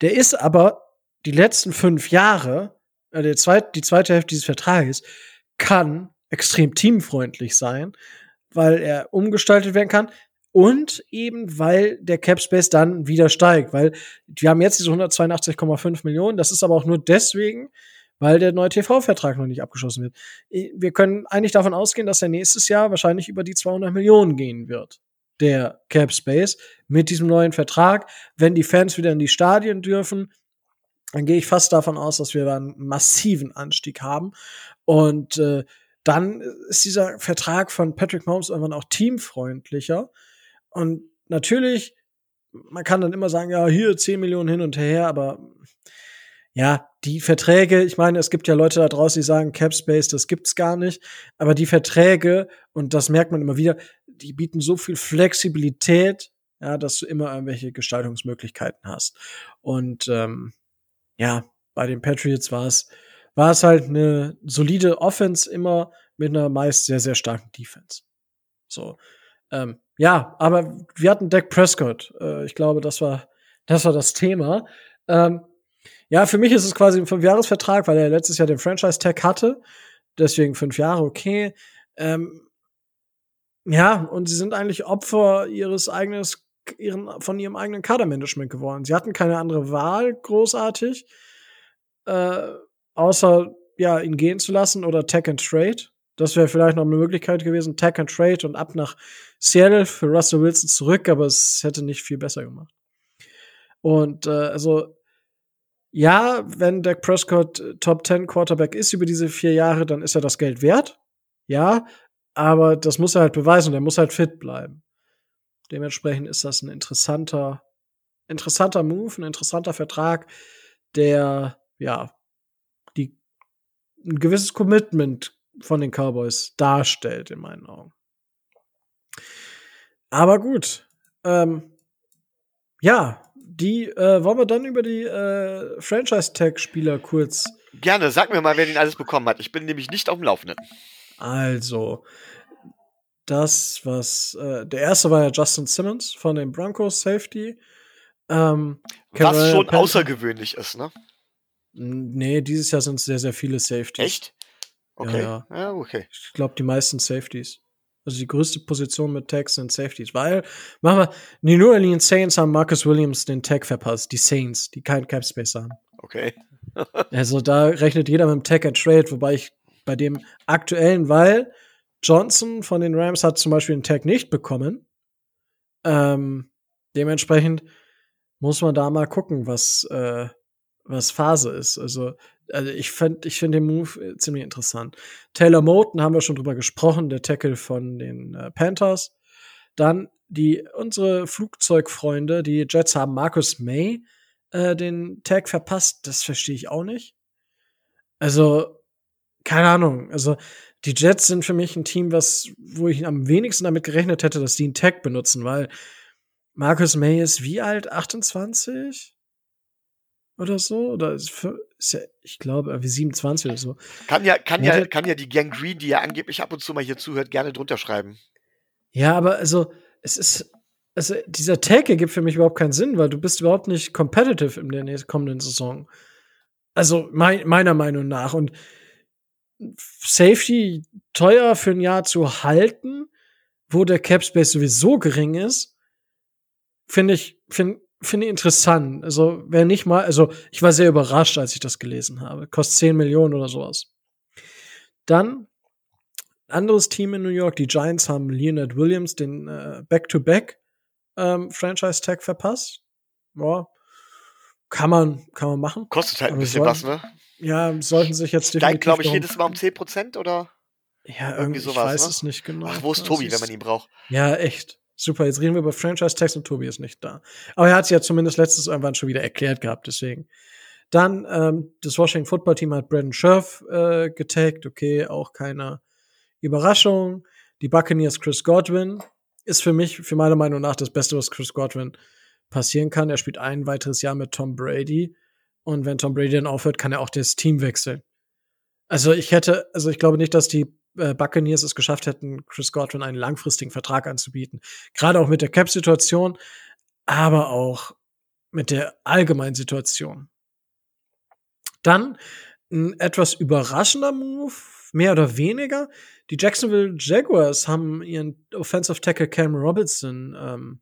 der ist aber die letzten fünf Jahre, äh, der zweit, die zweite Hälfte dieses Vertrages, kann extrem teamfreundlich sein, weil er umgestaltet werden kann und eben weil der Cap Space dann wieder steigt, weil wir haben jetzt diese 182,5 Millionen, das ist aber auch nur deswegen, weil der neue TV-Vertrag noch nicht abgeschlossen wird. Wir können eigentlich davon ausgehen, dass er nächstes Jahr wahrscheinlich über die 200 Millionen gehen wird. Der Cap Space mit diesem neuen Vertrag. Wenn die Fans wieder in die Stadien dürfen, dann gehe ich fast davon aus, dass wir da einen massiven Anstieg haben. Und äh, dann ist dieser Vertrag von Patrick Mahomes irgendwann auch teamfreundlicher. Und natürlich, man kann dann immer sagen, ja, hier 10 Millionen hin und her, aber ja, die Verträge, ich meine, es gibt ja Leute da draußen, die sagen, Cap Space, das gibt's gar nicht. Aber die Verträge, und das merkt man immer wieder, die bieten so viel Flexibilität, ja, dass du immer irgendwelche Gestaltungsmöglichkeiten hast. Und ähm, ja, bei den Patriots war es war es halt eine solide Offense immer mit einer meist sehr sehr starken Defense. So, ähm, ja, aber wir hatten Dak Prescott. Äh, ich glaube, das war, das war das Thema. Ähm, ja, für mich ist es quasi ein Fünfjahresvertrag, weil er letztes Jahr den Franchise-Tag hatte. Deswegen fünf Jahre, okay. Ähm, ja, und sie sind eigentlich Opfer ihres eigenen, ihren, von ihrem eigenen Kadermanagement geworden. Sie hatten keine andere Wahl, großartig, äh, außer ja, ihn gehen zu lassen oder Tech and Trade. Das wäre vielleicht noch eine Möglichkeit gewesen, Tag and Trade und ab nach Seattle für Russell Wilson zurück, aber es hätte nicht viel besser gemacht. Und äh, also ja, wenn Dak Prescott äh, Top 10 Quarterback ist über diese vier Jahre, dann ist er das Geld wert. Ja, aber das muss er halt beweisen und er muss halt fit bleiben. Dementsprechend ist das ein interessanter, interessanter Move, ein interessanter Vertrag, der ja die ein gewisses Commitment von den Cowboys darstellt, in meinen Augen. Aber gut. Ähm, ja, die äh, wollen wir dann über die äh, Franchise-Tag-Spieler kurz. Gerne, sag mir mal, wer den alles bekommen hat. Ich bin nämlich nicht auf dem Laufenden. Also, das, was äh, der erste war ja Justin Simmons von den Broncos Safety. Ähm, was schon Panther. außergewöhnlich ist, ne? Nee, dieses Jahr sind es sehr, sehr viele Safeties. Echt? Okay. Ja, ja. ja okay. Ich glaube, die meisten Safeties. Also die größte Position mit Tags sind Safeties. Weil, machen wir, die New Orleans Saints haben Marcus Williams den Tag verpasst. Die Saints, die keinen Cap Space haben. Okay. also da rechnet jeder mit dem Tag and Trade, wobei ich bei dem aktuellen, weil Johnson von den Rams hat zum Beispiel den Tag nicht bekommen. Ähm, dementsprechend muss man da mal gucken, was, äh, was Phase ist. Also also ich finde ich finde den Move äh, ziemlich interessant. Taylor Moten haben wir schon drüber gesprochen, der Tackle von den äh, Panthers. Dann die unsere Flugzeugfreunde, die Jets haben Marcus May äh, den Tag verpasst. Das verstehe ich auch nicht. Also keine Ahnung. Also die Jets sind für mich ein Team, was wo ich am wenigsten damit gerechnet hätte, dass die einen Tag benutzen, weil Marcus May ist wie alt? 28? oder so. Oder ist, für, ist ja, ich glaube, irgendwie 27 oder so. Kann ja, kann ja, kann ja die Gang Green, die ja angeblich ab und zu mal hier zuhört, gerne drunter schreiben. Ja, aber also, es ist, also dieser Tag ergibt für mich überhaupt keinen Sinn, weil du bist überhaupt nicht competitive in der nächsten, kommenden Saison. Also mein, meiner Meinung nach. Und Safety teuer für ein Jahr zu halten, wo der Cap Space sowieso gering ist, finde ich, finde finde ich interessant. Also, wer nicht mal, also ich war sehr überrascht, als ich das gelesen habe. Kostet 10 Millionen oder sowas. Dann anderes Team in New York, die Giants haben Leonard Williams den äh, Back-to-Back ähm, Franchise Tag verpasst. Ja. kann man, kann man machen. Kostet halt ein bisschen was, ne? Ja, sollten sich jetzt Steigt, glaube ich, jedes Mal um 10% oder? Ja, irgendwie irgendwie sowas, Ich weiß ne? es nicht genau. Ach, wo ist Tobi, wenn man ihn braucht? Ja, echt. Super, jetzt reden wir über Franchise-Tags und Tobi ist nicht da. Aber er hat es ja zumindest letztes irgendwann schon wieder erklärt gehabt, deswegen. Dann, ähm, das Washington Football Team hat Brandon Scherf äh, getaggt, okay, auch keine Überraschung. Die Buccaneers Chris Godwin ist für mich, für meine Meinung nach, das Beste, was Chris Godwin passieren kann. Er spielt ein weiteres Jahr mit Tom Brady. Und wenn Tom Brady dann aufhört, kann er auch das Team wechseln. Also ich hätte, also ich glaube nicht, dass die äh, Buccaneers es geschafft hätten, Chris Godwin einen langfristigen Vertrag anzubieten. Gerade auch mit der Cap-Situation, aber auch mit der allgemeinen Situation. Dann ein etwas überraschender Move, mehr oder weniger. Die Jacksonville Jaguars haben ihren Offensive Tackle Cam Robinson ähm,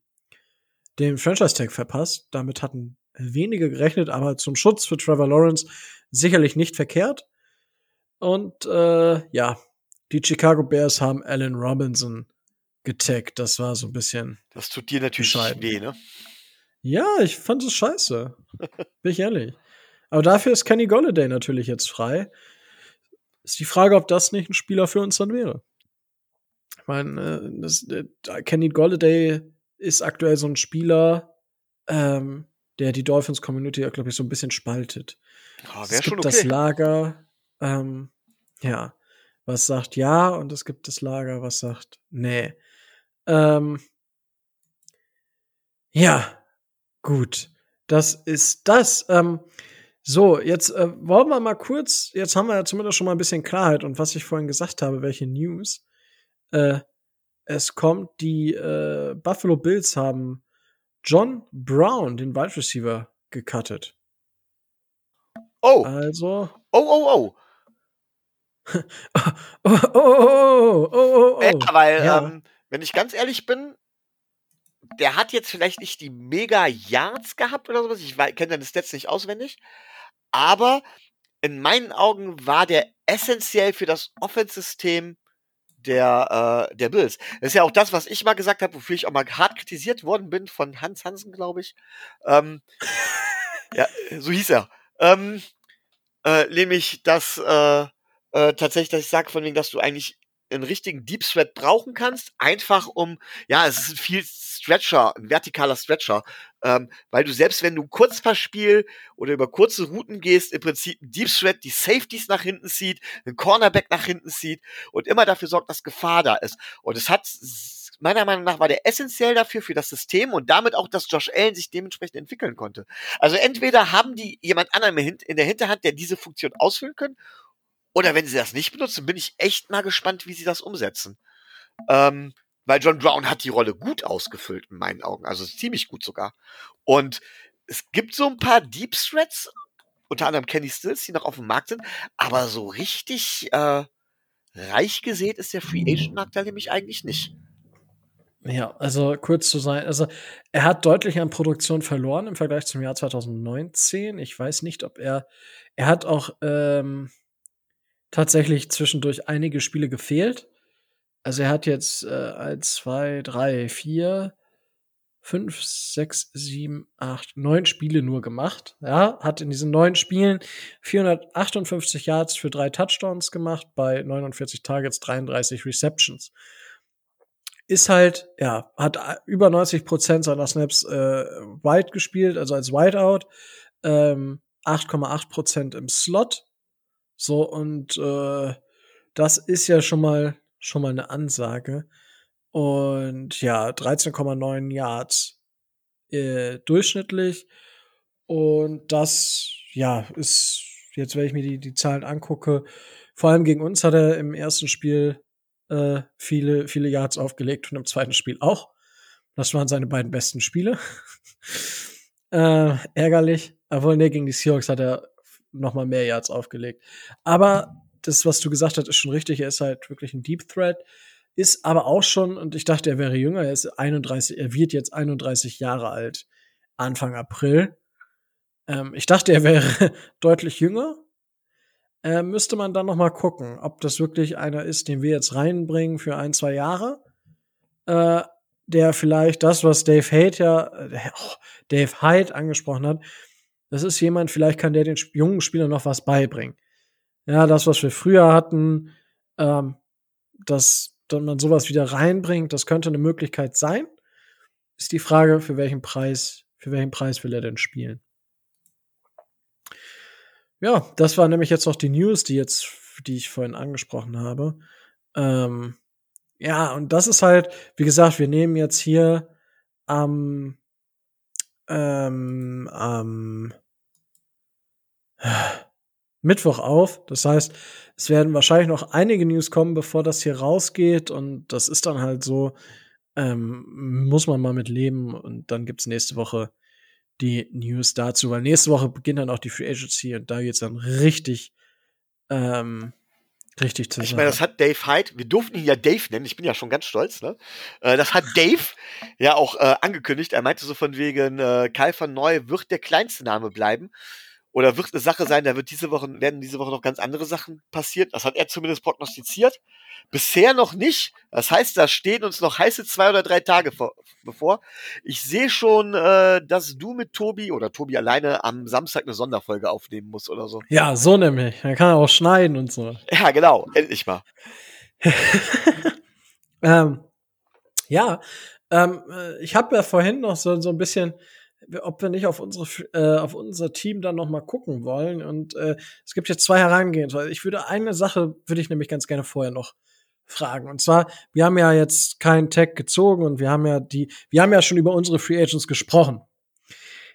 den Franchise-Tag verpasst. Damit hatten wenige gerechnet, aber zum Schutz für Trevor Lawrence sicherlich nicht verkehrt. Und äh, ja, die Chicago Bears haben Allen Robinson getaggt. Das war so ein bisschen. Das tut dir natürlich weh, ne? Ja, ich fand es scheiße. Bin ich ehrlich. Aber dafür ist Kenny Golladay natürlich jetzt frei. Ist die Frage, ob das nicht ein Spieler für uns dann wäre. Ich meine, äh, das, äh, Kenny Golladay ist aktuell so ein Spieler, ähm, der die Dolphins Community, glaube ich, so ein bisschen spaltet. Oh, es gibt schon das okay. Lager, ähm, ja, was sagt ja und es gibt das Lager, was sagt nee. Ähm, ja, gut. Das ist das. Ähm, so, jetzt äh, wollen wir mal kurz, jetzt haben wir ja zumindest schon mal ein bisschen Klarheit und was ich vorhin gesagt habe, welche News. Äh, es kommt, die äh, Buffalo Bills haben John Brown, den Wide Receiver, gecuttet. Oh, Also, oh, oh, oh. oh, oh, oh, oh, oh, oh, oh. Ja, weil, Ja. Ähm, wenn ich ganz ehrlich bin, der hat jetzt vielleicht nicht die mega Yards gehabt oder sowas. Ich kenne seine Stats nicht auswendig. Aber in meinen Augen war der essentiell für das Offense-System der, äh, der Bills. Das ist ja auch das, was ich mal gesagt habe, wofür ich auch mal hart kritisiert worden bin von Hans Hansen, glaube ich. Ähm, ja, so hieß er. Ähm, äh, nämlich, dass äh, äh, tatsächlich, dass ich sage, von wegen, dass du eigentlich einen richtigen Deep Thread brauchen kannst, einfach um, ja, es ist ein viel Stretcher, ein vertikaler Stretcher, ähm, weil du selbst wenn du ein Kurzpassspiel oder über kurze Routen gehst, im Prinzip ein Deep Thread die Safeties nach hinten zieht, einen Cornerback nach hinten zieht und immer dafür sorgt, dass Gefahr da ist. Und es hat meiner Meinung nach war der essentiell dafür für das System und damit auch, dass Josh Allen sich dementsprechend entwickeln konnte. Also entweder haben die jemand anderen in der Hinterhand, der diese Funktion ausfüllen können, oder wenn sie das nicht benutzen, bin ich echt mal gespannt, wie sie das umsetzen. Ähm, weil John Brown hat die Rolle gut ausgefüllt in meinen Augen, also ziemlich gut sogar. Und es gibt so ein paar Deep Threads, unter anderem Kenny Stills, die noch auf dem Markt sind, aber so richtig äh, reich gesät ist der Free Agent Markt da nämlich eigentlich nicht. Ja, also kurz zu sein, also er hat deutlich an Produktion verloren im Vergleich zum Jahr 2019. Ich weiß nicht, ob er, er hat auch ähm, tatsächlich zwischendurch einige Spiele gefehlt. Also er hat jetzt äh, eins, zwei, drei, vier, fünf, sechs, sieben, acht, neun Spiele nur gemacht. Ja, hat in diesen neun Spielen 458 Yards für drei Touchdowns gemacht, bei 49 Targets, 33 Receptions. Ist halt, ja, hat über 90 Prozent seiner Snaps äh, wide gespielt, also als Wideout. Ähm, 8,8 Prozent im Slot. So, und äh, das ist ja schon mal, schon mal eine Ansage. Und ja, 13,9 Yards äh, durchschnittlich. Und das, ja, ist, jetzt wenn ich mir die, die Zahlen angucke, vor allem gegen uns hat er im ersten Spiel äh, viele, viele Yards aufgelegt und im zweiten Spiel auch. Das waren seine beiden besten Spiele. äh, ärgerlich. Obwohl, nee, gegen die Seahawks hat er noch mal mehr Yards aufgelegt. Aber das, was du gesagt hast, ist schon richtig. Er ist halt wirklich ein Deep Threat. Ist aber auch schon, und ich dachte, er wäre jünger, er ist 31, er wird jetzt 31 Jahre alt, Anfang April. Ähm, ich dachte, er wäre deutlich jünger. Äh, müsste man dann noch mal gucken, ob das wirklich einer ist, den wir jetzt reinbringen für ein, zwei Jahre. Äh, der vielleicht das, was Dave Haidt ja, äh, oh, Dave Hyde angesprochen hat, das ist jemand, vielleicht kann der den jungen Spielern noch was beibringen. Ja, das, was wir früher hatten, ähm, dass, dass man sowas wieder reinbringt, das könnte eine Möglichkeit sein. Ist die Frage, für welchen Preis, für welchen Preis will er denn spielen? Ja, das war nämlich jetzt noch die News, die jetzt, die ich vorhin angesprochen habe. Ähm, ja, und das ist halt, wie gesagt, wir nehmen jetzt hier am ähm, am Mittwoch auf. Das heißt, es werden wahrscheinlich noch einige News kommen, bevor das hier rausgeht. Und das ist dann halt so, ähm, muss man mal mit leben. Und dann gibt's nächste Woche die News dazu, weil nächste Woche beginnt dann auch die Free Agency und da geht's dann richtig ähm, Richtig zu Ich meine, das hat Dave Hyde, wir durften ihn ja Dave nennen, ich bin ja schon ganz stolz, ne? Äh, das hat Dave ja auch äh, angekündigt. Er meinte so von wegen, äh, Kai van Neu wird der kleinste Name bleiben. Oder wird eine Sache sein, da wird diese Woche, werden diese Woche noch ganz andere Sachen passiert. Das hat er zumindest prognostiziert. Bisher noch nicht. Das heißt, da stehen uns noch heiße zwei oder drei Tage vor, bevor. Ich sehe schon, äh, dass du mit Tobi oder Tobi alleine am Samstag eine Sonderfolge aufnehmen musst oder so. Ja, so nämlich. Er kann auch schneiden und so. Ja, genau. Endlich mal. ähm, ja, ähm, äh, ich habe ja vorhin noch so, so ein bisschen ob wir nicht auf unsere äh, auf unser Team dann noch mal gucken wollen und äh, es gibt jetzt zwei Herangehensweisen. Ich würde eine Sache würde ich nämlich ganz gerne vorher noch fragen. Und zwar, wir haben ja jetzt keinen Tag gezogen und wir haben ja die, wir haben ja schon über unsere Free Agents gesprochen.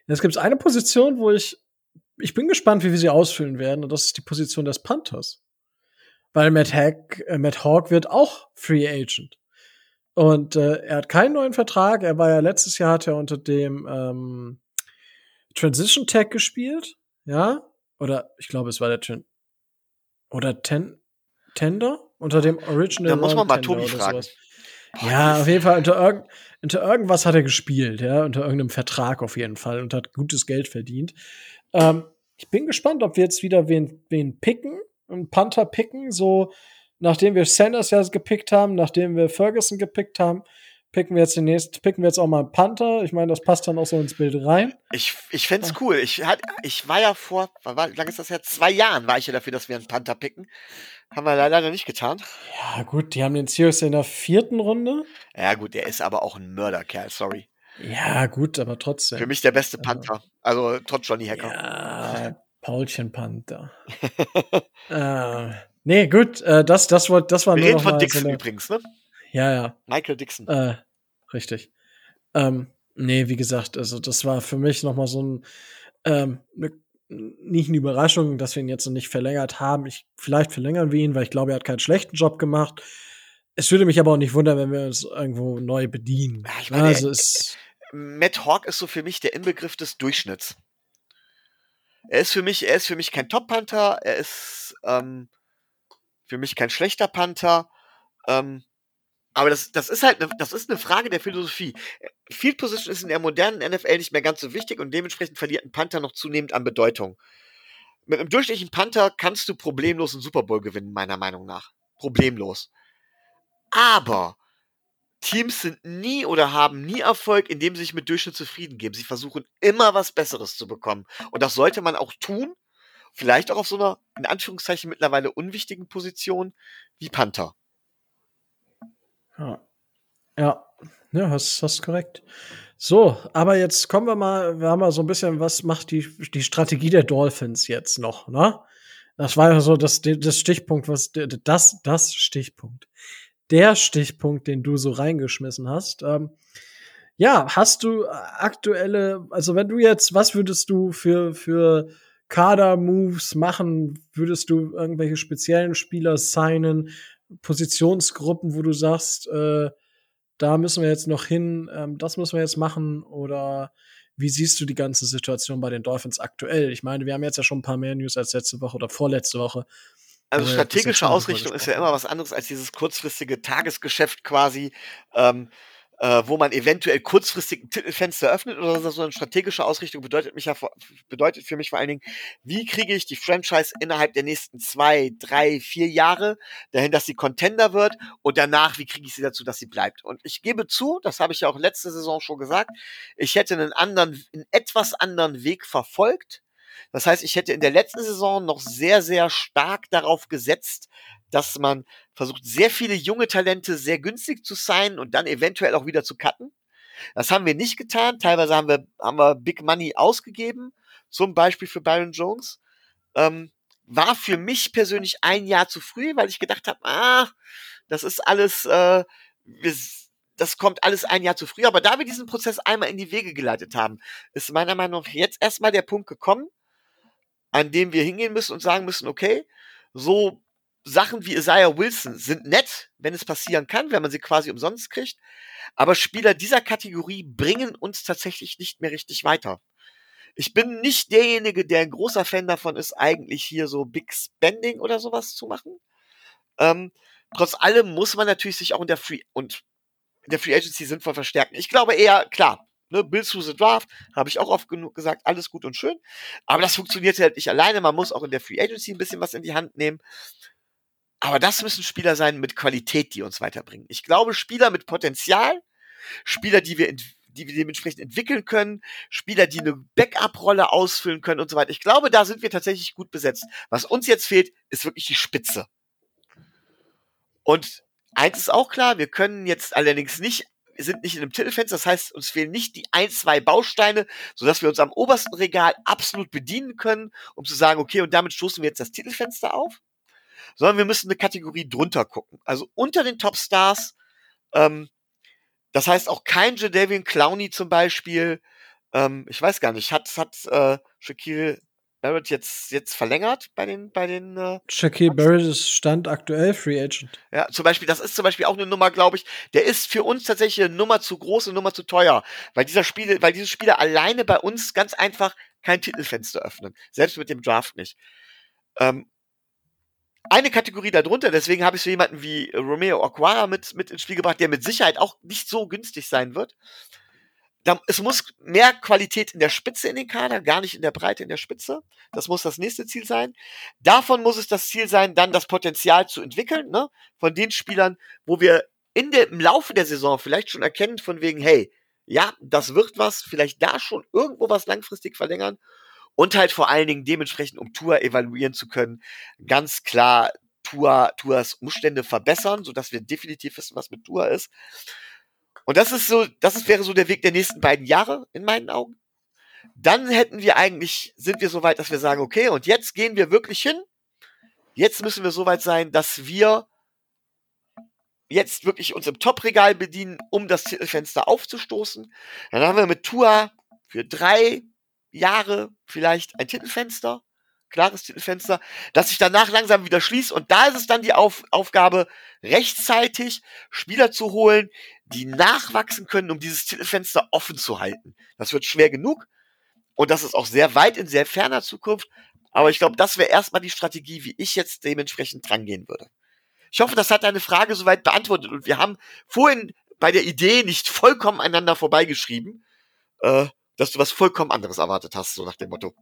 Jetzt gibt eine Position, wo ich, ich bin gespannt, wie wir sie ausfüllen werden, und das ist die Position des Panthers. Weil Matt, Hack, äh, Matt Hawk wird auch Free Agent. Und äh, er hat keinen neuen Vertrag. Er war ja letztes Jahr hat er unter dem ähm, Transition Tag gespielt, ja? Oder ich glaube, es war der Tran oder Ten Tender? Unter dem Original. Da muss man mal Tobi fragen. ja, auf jeden Fall unter, irg unter irgendwas hat er gespielt, ja, unter irgendeinem Vertrag auf jeden Fall und hat gutes Geld verdient. Ähm, ich bin gespannt, ob wir jetzt wieder wen, wen picken, einen Panther picken, so nachdem wir Sanders ja gepickt haben, nachdem wir Ferguson gepickt haben, picken wir jetzt den nächsten, picken wir jetzt auch mal einen Panther. Ich meine, das passt dann auch so ins Bild rein. Ich, ich fände es cool. Ich, hat, ich war ja vor, wie lange ist das her? Zwei Jahren war ich ja dafür, dass wir einen Panther picken. Haben wir leider nicht getan. Ja, gut, die haben den Sirius in der vierten Runde. Ja, gut, der ist aber auch ein Mörderkerl, sorry. Ja, gut, aber trotzdem. Für mich der beste Panther. Also, trotz Johnny Hacker. Ja, Paulchen Panther. äh, nee, gut, äh, das, das, das war Wir nur reden von Dixon so eine, übrigens, ne? Ja, ja. Michael Dixon. Äh, richtig. Ähm, nee, wie gesagt, also das war für mich noch mal so ein ähm, ne, nicht eine Überraschung, dass wir ihn jetzt noch nicht verlängert haben. Ich, vielleicht verlängern wir ihn, weil ich glaube, er hat keinen schlechten Job gemacht. Es würde mich aber auch nicht wundern, wenn wir uns irgendwo neu bedienen. Ich meine, also er- es, Matt Hawk ist so für mich der Inbegriff des Durchschnitts. Er ist für mich, er ist für mich kein Top-Panther, er ist ähm, für mich kein schlechter Panther. Ähm, aber das, das ist halt, ne, das ist eine Frage der Philosophie. Field Position ist in der modernen NFL nicht mehr ganz so wichtig und dementsprechend verliert ein Panther noch zunehmend an Bedeutung. Mit einem durchschnittlichen Panther kannst du problemlos einen Super Bowl gewinnen, meiner Meinung nach. Problemlos. Aber Teams sind nie oder haben nie Erfolg, indem sie sich mit Durchschnitt zufrieden geben. Sie versuchen immer was Besseres zu bekommen. Und das sollte man auch tun. Vielleicht auch auf so einer, in Anführungszeichen, mittlerweile unwichtigen Position wie Panther. ja. Ja, ja, hast, hast korrekt. So, aber jetzt kommen wir mal, wir haben mal so ein bisschen, was macht die, die Strategie der Dolphins jetzt noch, ne? Das war ja so das, das Stichpunkt, was, das, das Stichpunkt. Der Stichpunkt, den du so reingeschmissen hast. Ähm, ja, hast du aktuelle, also wenn du jetzt, was würdest du für, für Kader-Moves machen? Würdest du irgendwelche speziellen Spieler signen? Positionsgruppen, wo du sagst, äh, da müssen wir jetzt noch hin, ähm, das müssen wir jetzt machen? Oder wie siehst du die ganze Situation bei den Dolphins aktuell? Ich meine, wir haben jetzt ja schon ein paar mehr News als letzte Woche oder vorletzte Woche. Also Ja, strategische Ausrichtung ist ja immer was anderes als dieses kurzfristige Tagesgeschäft quasi, ähm, äh, wo man eventuell kurzfristig ein Titelfenster öffnet oder so. So eine strategische Ausrichtung bedeutet mich ja bedeutet für mich vor allen Dingen, wie kriege ich die Franchise innerhalb der nächsten zwei, drei, vier Jahre dahin, dass sie Contender wird und danach, wie kriege ich sie dazu, dass sie bleibt. Und ich gebe zu, das habe ich ja auch letzte Saison schon gesagt, ich hätte einen anderen, einen etwas anderen Weg verfolgt, Das heißt, ich hätte in der letzten Saison noch sehr, sehr stark darauf gesetzt, dass man versucht, sehr viele junge Talente sehr günstig zu sein und dann eventuell auch wieder zu cutten. Das haben wir nicht getan. Teilweise haben wir, haben wir Big Money ausgegeben, zum Beispiel für Byron Jones. Ähm, war für mich persönlich ein Jahr zu früh, weil ich gedacht habe, ah, das ist alles, äh, das kommt alles ein Jahr zu früh. Aber da wir diesen Prozess einmal in die Wege geleitet haben, ist meiner Meinung nach jetzt erstmal der Punkt gekommen, an dem wir hingehen müssen und sagen müssen, okay, so Sachen wie Isaiah Wilson sind nett, wenn es passieren kann, wenn man sie quasi umsonst kriegt. Aber Spieler dieser Kategorie bringen uns tatsächlich nicht mehr richtig weiter. Ich bin nicht derjenige, der ein großer Fan davon ist, eigentlich hier so Big Spending oder sowas zu machen. Ähm, trotz allem muss man natürlich sich auch in der Free und in der Free Agency sinnvoll verstärken. Ich glaube eher, klar, ne, Bill through the Draft, habe ich auch oft genug gesagt, alles gut und schön. Aber das funktioniert halt nicht alleine. Man muss auch in der Free Agency ein bisschen was in die Hand nehmen. Aber das müssen Spieler sein mit Qualität, die uns weiterbringen. Ich glaube, Spieler mit Potenzial, Spieler, die wir, die wir dementsprechend entwickeln können, Spieler, die eine Backup-Rolle ausfüllen können und so weiter. Ich glaube, da sind wir tatsächlich gut besetzt. Was uns jetzt fehlt, ist wirklich die Spitze. Und eins ist auch klar, wir können jetzt allerdings nicht sind nicht in einem Titelfenster, das heißt, uns fehlen nicht die ein, zwei Bausteine, sodass wir uns am obersten Regal absolut bedienen können, um zu sagen, okay, und damit stoßen wir jetzt das Titelfenster auf sondern wir müssen eine Kategorie drunter gucken. Also unter den Topstars, ähm, das heißt auch kein Jadavian Clowney zum Beispiel, ähm, ich weiß gar nicht, hat, hat äh, Shaquille Barrett jetzt, jetzt verlängert bei den, bei den äh, Shaquille Barrett ist Stand aktuell Free Agent. Ja, zum Beispiel, das ist zum Beispiel auch eine Nummer, glaube ich, der ist für uns tatsächlich eine Nummer zu groß, eine Nummer zu teuer, weil dieser Spieler, weil diese Spieler alleine bei uns ganz einfach kein Titelfenster öffnen, selbst mit dem Draft nicht. Ähm, eine Kategorie darunter, deswegen habe ich so jemanden wie Romeo Aquara mit, mit ins Spiel gebracht, der mit Sicherheit auch nicht so günstig sein wird. Da, es muss mehr Qualität in der Spitze in den Kader, gar nicht in der Breite in der Spitze. Das muss das nächste Ziel sein. Davon muss es das Ziel sein, dann das Potenzial zu entwickeln, ne? Von den Spielern, wo wir in der, im Laufe der Saison vielleicht schon erkennen, von wegen, hey, ja, das wird was, vielleicht da schon irgendwo was langfristig verlängern und halt vor allen Dingen dementsprechend, um Tour evaluieren zu können, ganz klar Tour, Tours Umstände verbessern, sodass wir definitiv wissen, was mit Tour ist. Und das ist so, das ist, wäre so der Weg der nächsten beiden Jahre in meinen Augen. Dann hätten wir eigentlich, sind wir so weit, dass wir sagen, okay, und jetzt gehen wir wirklich hin. Jetzt müssen wir so weit sein, dass wir jetzt wirklich uns im Top-Regal bedienen, um das Titelfenster aufzustoßen. Dann haben wir mit Tour für drei, Jahre vielleicht ein Titelfenster, klares Titelfenster, das sich danach langsam wieder schließt. Und da ist es dann die Auf Aufgabe, rechtzeitig Spieler zu holen, die nachwachsen können, um dieses Titelfenster offen zu halten. Das wird schwer genug. Und das ist auch sehr weit in sehr ferner Zukunft. Aber ich glaube, das wäre erstmal die Strategie, wie ich jetzt dementsprechend drangehen würde. Ich hoffe, das hat deine Frage soweit beantwortet. Und wir haben vorhin bei der Idee nicht vollkommen einander vorbeigeschrieben. Äh, dass du was vollkommen anderes erwartet hast, so nach dem Motto.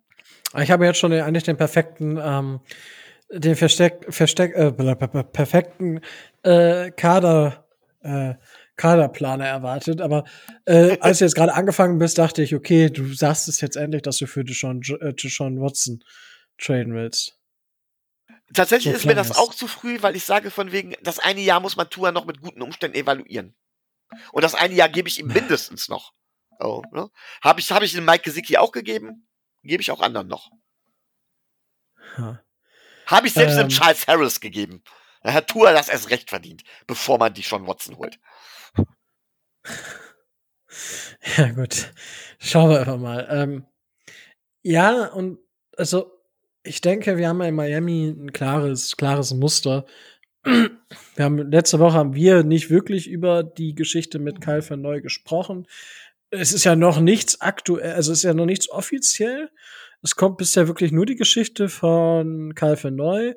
Ich habe jetzt schon den, eigentlich den perfekten, ähm, den Versteck, Versteck, äh, perfekten äh, Kader, äh, Kaderplaner erwartet. Aber äh, als du jetzt gerade angefangen bist, dachte ich, okay, du sagst es jetzt endlich, dass du für Deshaun, äh, Deshaun Watson traden willst. Tatsächlich so ist mir das auch zu früh, weil ich sage von wegen, das eine Jahr muss man Tour noch mit guten Umständen evaluieren. Und das eine Jahr gebe ich ihm mindestens noch. Oh, ne? Habe ich, hab ich den Mike Gesicki auch gegeben? Gebe ich auch anderen noch. Huh. Habe ich selbst ähm. dem Charles Harris gegeben. Da hat Tour das erst recht verdient, bevor man die schon Watson holt. Ja, gut. Schauen wir einfach mal. Ähm, ja, und also ich denke, wir haben ja in Miami ein klares, klares Muster. Wir haben letzte Woche haben wir nicht wirklich über die Geschichte mit Kyle van Neu gesprochen es ist ja noch nichts aktuell, also es ist ja noch nichts offiziell. Es kommt bisher wirklich nur die Geschichte von Calvin Neu,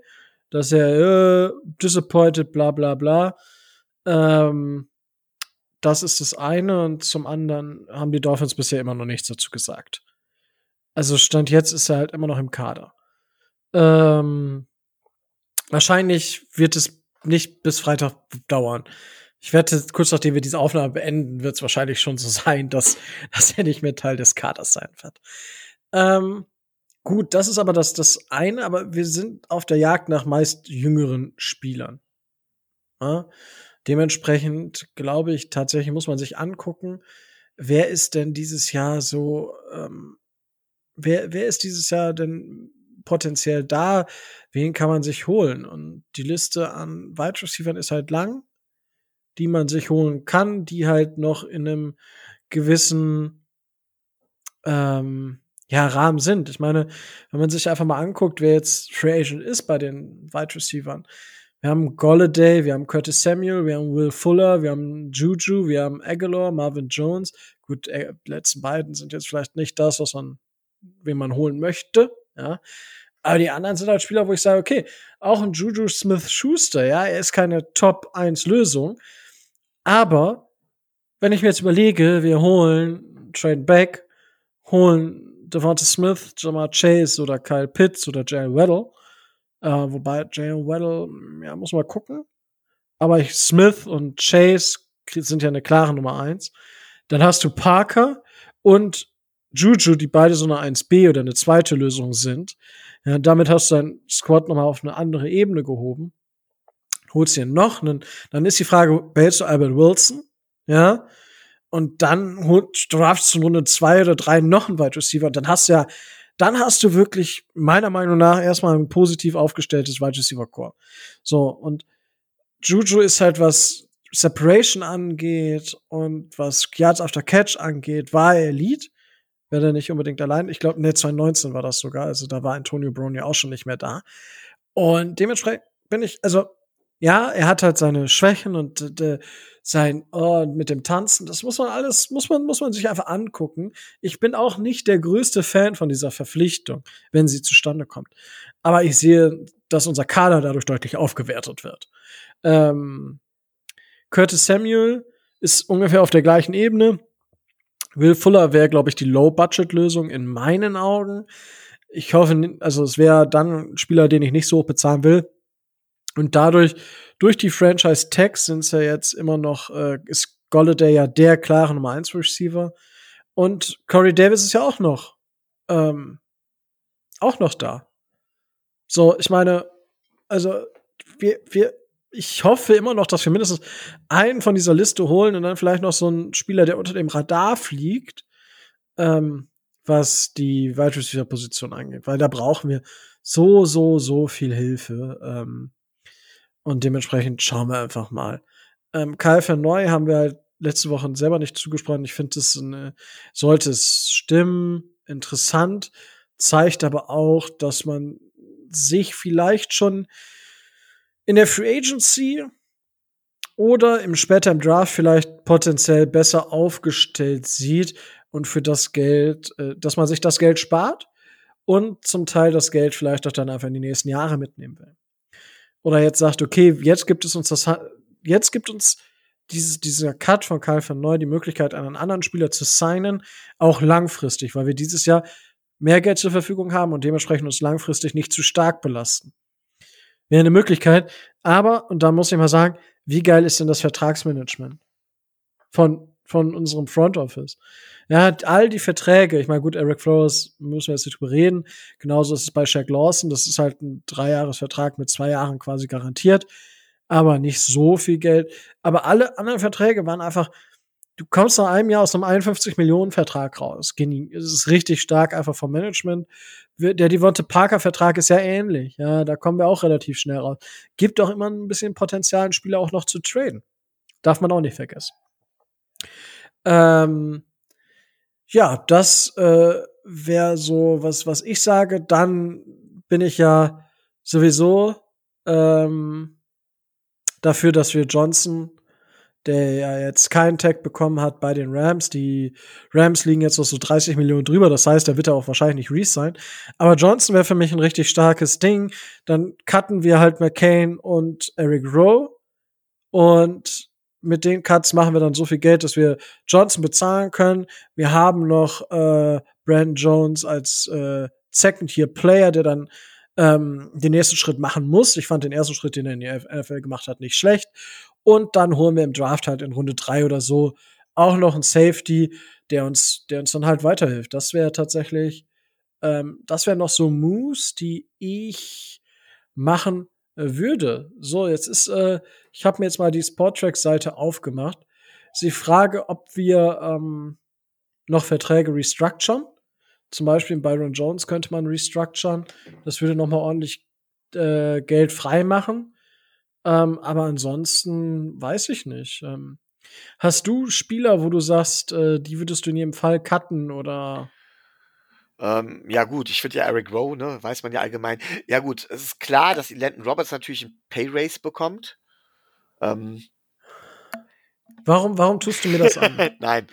dass er äh, disappointed, bla bla bla. Ähm, das ist das eine und zum anderen haben die Dolphins bisher immer noch nichts dazu gesagt. Also Stand jetzt ist er halt immer noch im Kader. Ähm, wahrscheinlich wird es nicht bis Freitag dauern. Ich wette, kurz nachdem wir diese Aufnahme beenden, wird es wahrscheinlich schon so sein, dass, dass er nicht mehr Teil des Kaders sein wird. Ähm, Gut, das ist aber das, das eine, aber wir sind auf der Jagd nach meist jüngeren Spielern. Ja? Dementsprechend glaube ich, tatsächlich muss man sich angucken, wer ist denn dieses Jahr so, ähm, wer, wer ist dieses Jahr denn potenziell da? Wen kann man sich holen? Und die Liste an Wide Receivers ist halt lang, die man sich holen kann, die halt noch in einem gewissen ähm, ja, Rahmen sind. Ich meine, wenn man sich einfach mal anguckt, wer jetzt Free Agent ist bei den Wide Receivers. Wir haben Golladay, wir haben Curtis Samuel, wir haben Will Fuller, wir haben Juju, wir haben Aguilar, Marvin Jones. Gut, äh, die letzten beiden sind jetzt vielleicht nicht das, was man, wen man holen möchte, ja. Aber die anderen sind halt Spieler, wo ich sage, okay, auch ein Juju Smith Schuster, ja, er ist keine Top 1 Lösung. Aber wenn ich mir jetzt überlege, wir holen Trade Back, holen Devonta Smith, Jamar Chase oder Kyle Pitts oder Jalen Weddle. Äh, wobei Jalen Weddle, ja, muss man gucken. Aber ich, Smith und Chase sind ja eine klare Nummer eins. Dann hast du Parker und Juju, die beide so eine 1B oder eine zweite Lösung sind. Ja, damit hast du dein Squad nochmal auf eine andere Ebene gehoben. Holst dir noch einen, dann ist die Frage, behältst du Albert Wilson? Ja, und dann draftst du in Runde zwei oder drei noch einen Wide Receiver und dann hast du ja, dann hast du wirklich meiner Meinung nach erstmal ein positiv aufgestelltes Wide Receiver Core. So, und Juju ist halt, was Separation angeht und was Yards after Catch angeht, war er Elite. Wäre er nicht unbedingt allein. Ich glaube, ne, 2019 war das sogar. Also da war Antonio Brown ja auch schon nicht mehr da. Und dementsprechend bin ich, also ja, er hat halt seine Schwächen und äh, sein oh, mit dem Tanzen. Das muss man alles, muss man, muss man sich einfach angucken. Ich bin auch nicht der größte Fan von dieser Verpflichtung, wenn sie zustande kommt. Aber ich sehe, dass unser Kader dadurch deutlich aufgewertet wird. Ähm, Curtis Samuel ist ungefähr auf der gleichen Ebene. Will Fuller wäre, glaube ich, die Low-Budget-Lösung in meinen Augen. Ich hoffe, also es wäre dann ein Spieler, den ich nicht so hoch bezahlen will. Und dadurch, durch die Franchise Tags sind es ja jetzt immer noch, äh, ist Golladay ja der klare Nummer 1 Receiver. Und Corey Davis ist ja auch noch, ähm, auch noch da. So, ich meine, also, wir, wir, ich hoffe immer noch, dass wir mindestens einen von dieser Liste holen und dann vielleicht noch so einen Spieler, der unter dem Radar fliegt, ähm, was die Wide Receiver Position angeht, weil da brauchen wir so, so, so viel Hilfe. Ähm, und dementsprechend schauen wir einfach mal. Ähm, Kyle Verneu haben wir halt letzte Woche selber nicht zugesprochen. Ich finde, eine, sollte es stimmen, interessant, zeigt aber auch, dass man sich vielleicht schon in der Free Agency oder im später im Draft vielleicht potenziell besser aufgestellt sieht und für das Geld, äh, dass man sich das Geld spart und zum Teil das Geld vielleicht auch dann einfach in die nächsten Jahre mitnehmen will oder jetzt sagt, okay, jetzt gibt es uns das, jetzt gibt uns dieses, dieser Cut von Kyle van Neu die Möglichkeit, einen anderen Spieler zu signen, auch langfristig, weil wir dieses Jahr mehr Geld zur Verfügung haben und dementsprechend uns langfristig nicht zu stark belasten. Wäre eine Möglichkeit, aber, und da muss ich mal sagen, wie geil ist denn das Vertragsmanagement von, von unserem Front Office? Er hat all die Verträge, ich meine, gut, Eric Flores müssen wir jetzt nicht drüber reden. Genauso ist es bei Shaq Lawson. Das ist halt ein Dreijahresvertrag mit zwei Jahren quasi garantiert. Aber nicht so viel Geld. Aber alle anderen Verträge waren einfach, du kommst nach einem Jahr aus einem 51 Millionen Vertrag raus. Es ist richtig stark einfach vom Management. Der Devonte Parker Vertrag ist ja ähnlich. Ja, da kommen wir auch relativ schnell raus. Gibt auch immer ein bisschen Potenzial, einen Spieler auch noch zu traden. Darf man auch nicht vergessen. Ähm, ja, das äh, wäre so was, was ich sage. Dann bin ich ja sowieso ähm, dafür, dass wir Johnson, der ja jetzt keinen Tag bekommen hat bei den Rams, die Rams liegen jetzt noch so 30 Millionen drüber, das heißt, der wird er auch wahrscheinlich nicht Reese sein. Aber Johnson wäre für mich ein richtig starkes Ding. Dann cutten wir halt McCain und Eric Rowe und mit den Cuts machen wir dann so viel Geld, dass wir Johnson bezahlen können. Wir haben noch äh, Brandon Jones als äh, Second-Tier-Player, der dann ähm, den nächsten Schritt machen muss. Ich fand den ersten Schritt, den er in die NFL gemacht hat, nicht schlecht. Und dann holen wir im Draft halt in Runde drei oder so auch noch einen Safety, der uns, der uns dann halt weiterhilft. Das wäre tatsächlich Ähm, das wären noch so Moves, die ich machen würde. So, jetzt ist, äh, ich habe mir jetzt mal die Sporttrack-Seite aufgemacht. Sie frage, ob wir ähm, noch Verträge restructuren. Zum Beispiel in Byron Jones könnte man restructuren. Das würde noch mal ordentlich äh, Geld frei machen. Ähm, aber ansonsten weiß ich nicht. Ähm, hast du Spieler, wo du sagst, äh, die würdest du in jedem Fall cutten oder? Ähm, ja gut, ich finde ja Eric Rowe, ne, weiß man ja allgemein. Ja gut, es ist klar, dass Landon Roberts natürlich ein Pay Race bekommt. Ähm, Warum, warum tust du mir das an? Nein.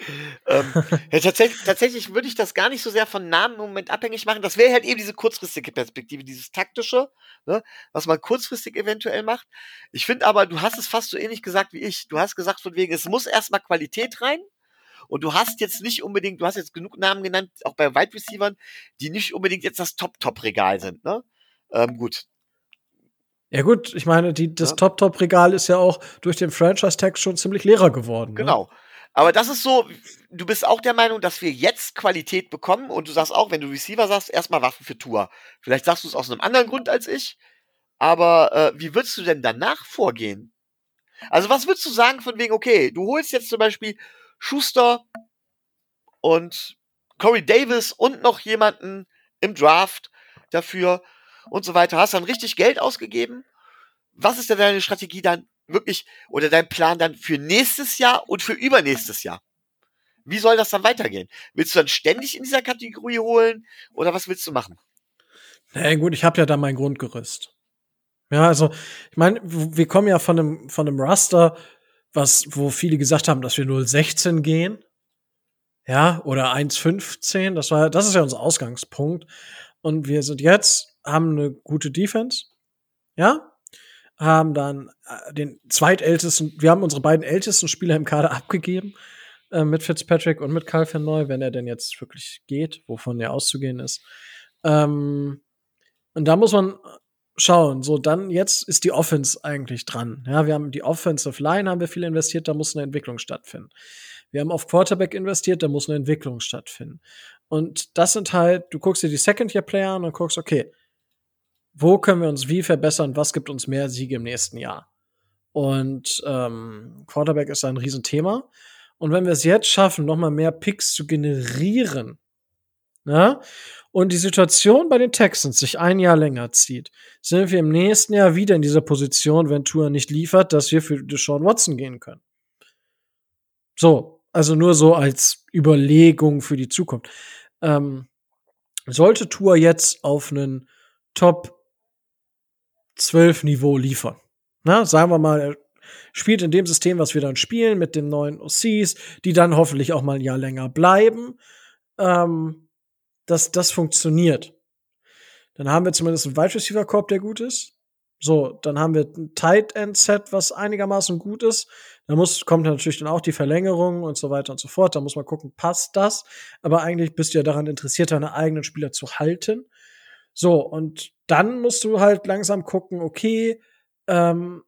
Ähm, ja, tatsächlich, tatsächlich würde ich das gar nicht so sehr von Namen im Moment abhängig machen. Das wäre halt eben diese kurzfristige Perspektive, dieses taktische, ne, was man kurzfristig eventuell macht. Ich finde aber, du hast es fast so ähnlich gesagt wie ich. Du hast gesagt von wegen, es muss erstmal Qualität rein. Und du hast jetzt nicht unbedingt, du hast jetzt genug Namen genannt, auch bei Wide Receivern, die nicht unbedingt jetzt das Top-Top-Regal sind. Ne? Ähm, gut, ja gut, ich meine, die, das ja. Top-Top-Regal ist ja auch durch den Franchise-Tag schon ziemlich leerer geworden. Ne? Genau. Ne? Aber das ist so, du bist auch der Meinung, dass wir jetzt Qualität bekommen und du sagst auch, wenn du Receiver sagst, erstmal Waffen für Tour. Vielleicht sagst du es aus einem anderen Grund als ich, aber äh, wie würdest du denn danach vorgehen? Also was würdest du sagen von wegen, okay, du holst jetzt zum Beispiel Schuster und Corey Davis und noch jemanden im Draft dafür und so weiter, hast dann richtig Geld ausgegeben. Was ist denn deine Strategie dann wirklich oder dein Plan dann für nächstes Jahr und für übernächstes Jahr? Wie soll das dann weitergehen? Willst du dann ständig in dieser Kategorie holen oder was willst du machen? Na naja, gut, ich habe ja da mein Grundgerüst. Ja, also ich meine, wir kommen ja von einem von einem Raster, was wo viele gesagt haben, dass wir 016 gehen. Ja, oder 1,15, das war das ist ja unser Ausgangspunkt und wir sind jetzt haben eine gute Defense, ja, haben dann äh, den zweitältesten, wir haben unsere beiden ältesten Spieler im Kader abgegeben, äh, mit Fitzpatrick und mit Calvin Neu, wenn er denn jetzt wirklich geht, wovon er auszugehen ist. Ähm, und da muss man schauen. So, dann jetzt ist die Offense eigentlich dran. Ja, wir haben die Offensive Line haben wir viel investiert, da muss eine Entwicklung stattfinden. Wir haben auf Quarterback investiert, da muss eine Entwicklung stattfinden. Und das sind halt, du guckst dir die Second-Year-Player an und guckst, okay, wo können wir uns wie verbessern, was gibt uns mehr Siege im nächsten Jahr. Und ähm, Quarterback ist ein Riesenthema. Und wenn wir es jetzt schaffen, noch mal mehr Picks zu generieren, ja, und die Situation bei den Texans sich ein Jahr länger zieht, sind wir im nächsten Jahr wieder in dieser Position, wenn Tour nicht liefert, dass wir für Deshaun Watson gehen können. So, also nur so als Überlegung für die Zukunft. Ähm, sollte Tour jetzt auf einen Top 12 Niveau liefern. Na, sagen wir mal, spielt in dem System, was wir dann spielen, mit den neuen OCs, die dann hoffentlich auch mal ein Jahr länger bleiben, ähm, dass das funktioniert. Dann haben wir zumindest einen Wide Receiver Korb, der gut ist. So, dann haben wir ein Tight End Set, was einigermaßen gut ist. Da muss, kommt natürlich dann auch die Verlängerung und so weiter und so fort. Da muss man gucken, passt das? Aber eigentlich bist du ja daran interessiert, deine eigenen Spieler zu halten. So, und dann musst du halt langsam gucken, okay, ähm,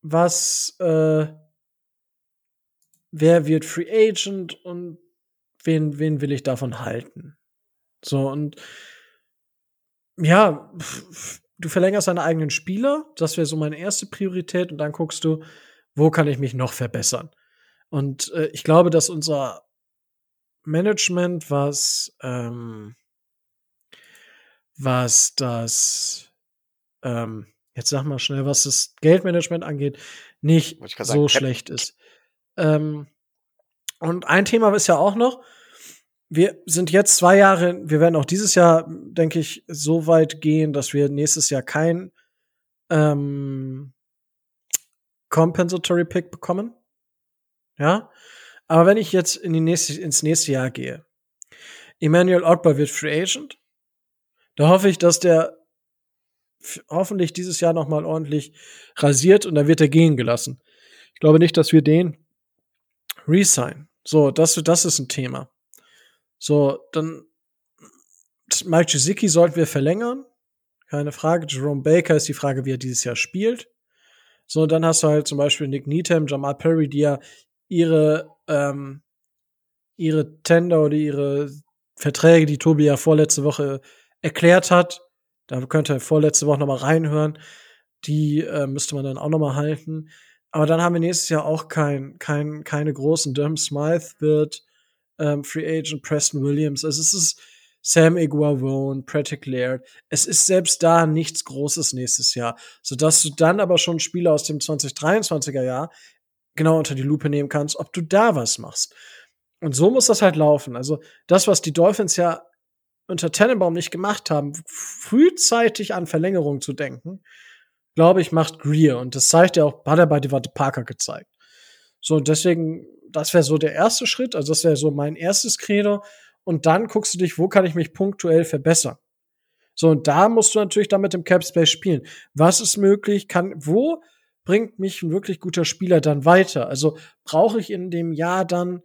was, äh, wer wird Free Agent und wen, wen will ich davon halten? So, und ja, du verlängerst deine eigenen Spieler, das wäre so meine erste Priorität, und dann guckst du, wo kann ich mich noch verbessern? Und äh, ich glaube, dass unser Management, was ähm, was das, ähm, jetzt sag mal schnell, was das Geldmanagement angeht, nicht so sagen, schlecht ist. Ähm, und ein Thema ist ja auch noch, wir sind jetzt zwei Jahre, wir werden auch dieses Jahr, denke ich, so weit gehen, dass wir nächstes Jahr kein ähm, Compensatory Pick bekommen. Ja. Aber wenn ich jetzt in die nächste, ins nächste Jahr gehe, Emmanuel Ogba wird Free Agent. Da hoffe ich, dass der hoffentlich dieses Jahr noch mal ordentlich rasiert und dann wird er gehen gelassen. Ich glaube nicht, dass wir den resign. So, das, das ist ein Thema. So, dann Mike Gesicki sollten wir verlängern. Keine Frage. Jerome Baker ist die Frage, wie er dieses Jahr spielt. So, dann hast du halt zum Beispiel Nick Needham, Jamal Perry, die ja ihre, ähm, ihre Tender oder ihre Verträge, die Tobi ja vorletzte Woche erklärt hat. Da könnt ihr vorletzte Woche noch mal reinhören. Die äh, müsste man dann auch noch mal halten. Aber dann haben wir nächstes Jahr auch kein, kein, keine großen. Durham Smythe wird ähm, Free Agent Preston Williams. Also es ist Sam Iguavone, Patrick Laird. Es ist selbst da nichts Großes nächstes Jahr, sodass du dann aber schon Spieler aus dem 2023er Jahr genau unter die Lupe nehmen kannst, ob du da was machst. Und so muss das halt laufen. Also das, was die Dolphins ja unter Tannenbaum nicht gemacht haben, frühzeitig an Verlängerung zu denken, glaube ich, macht Greer. Und das zeigt ja auch, hat er bei Devante Parker gezeigt. So, deswegen, das wäre so der erste Schritt. Also, das wäre so mein erstes Credo. Und dann guckst du dich, wo kann ich mich punktuell verbessern? So, und da musst du natürlich dann mit dem Cap Space spielen. Was ist möglich? Kann, wo bringt mich ein wirklich guter Spieler dann weiter? Also, brauche ich in dem Jahr dann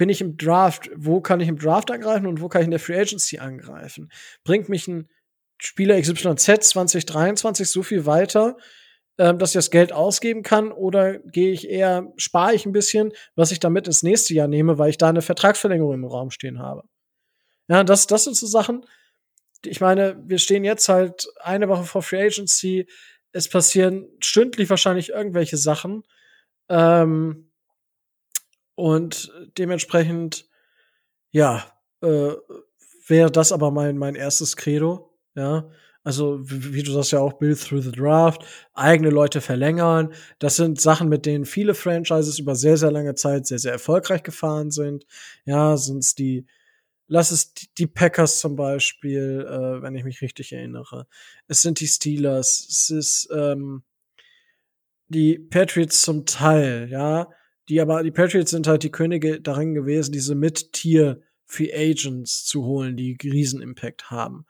bin ich im Draft, wo kann ich im Draft angreifen und wo kann ich in der Free Agency angreifen? Bringt mich ein Spieler XYZ 2023 so viel weiter, ähm, dass ich das Geld ausgeben kann oder gehe ich eher, spare ich ein bisschen, was ich damit ins nächste Jahr nehme, weil ich da eine Vertragsverlängerung im Raum stehen habe. Ja, das, das sind so Sachen, ich meine, wir stehen jetzt halt eine Woche vor Free Agency, es passieren stündlich wahrscheinlich irgendwelche Sachen. Ähm, und dementsprechend, ja, äh, wäre das aber mein, mein erstes Credo. Ja, also wie, du sagst ja auch, build through the draft, eigene Leute verlängern. Das sind Sachen, mit denen viele Franchises über sehr, sehr lange Zeit sehr, sehr erfolgreich gefahren sind. Ja, sind es die, lass es die Packers zum Beispiel, äh, wenn ich mich richtig erinnere. Es sind die Steelers, es ist ähm, die Patriots zum Teil, ja. Die aber, die Patriots sind halt die Könige darin gewesen, diese Mid-Tier Free Agents zu holen, die riesen Impact haben.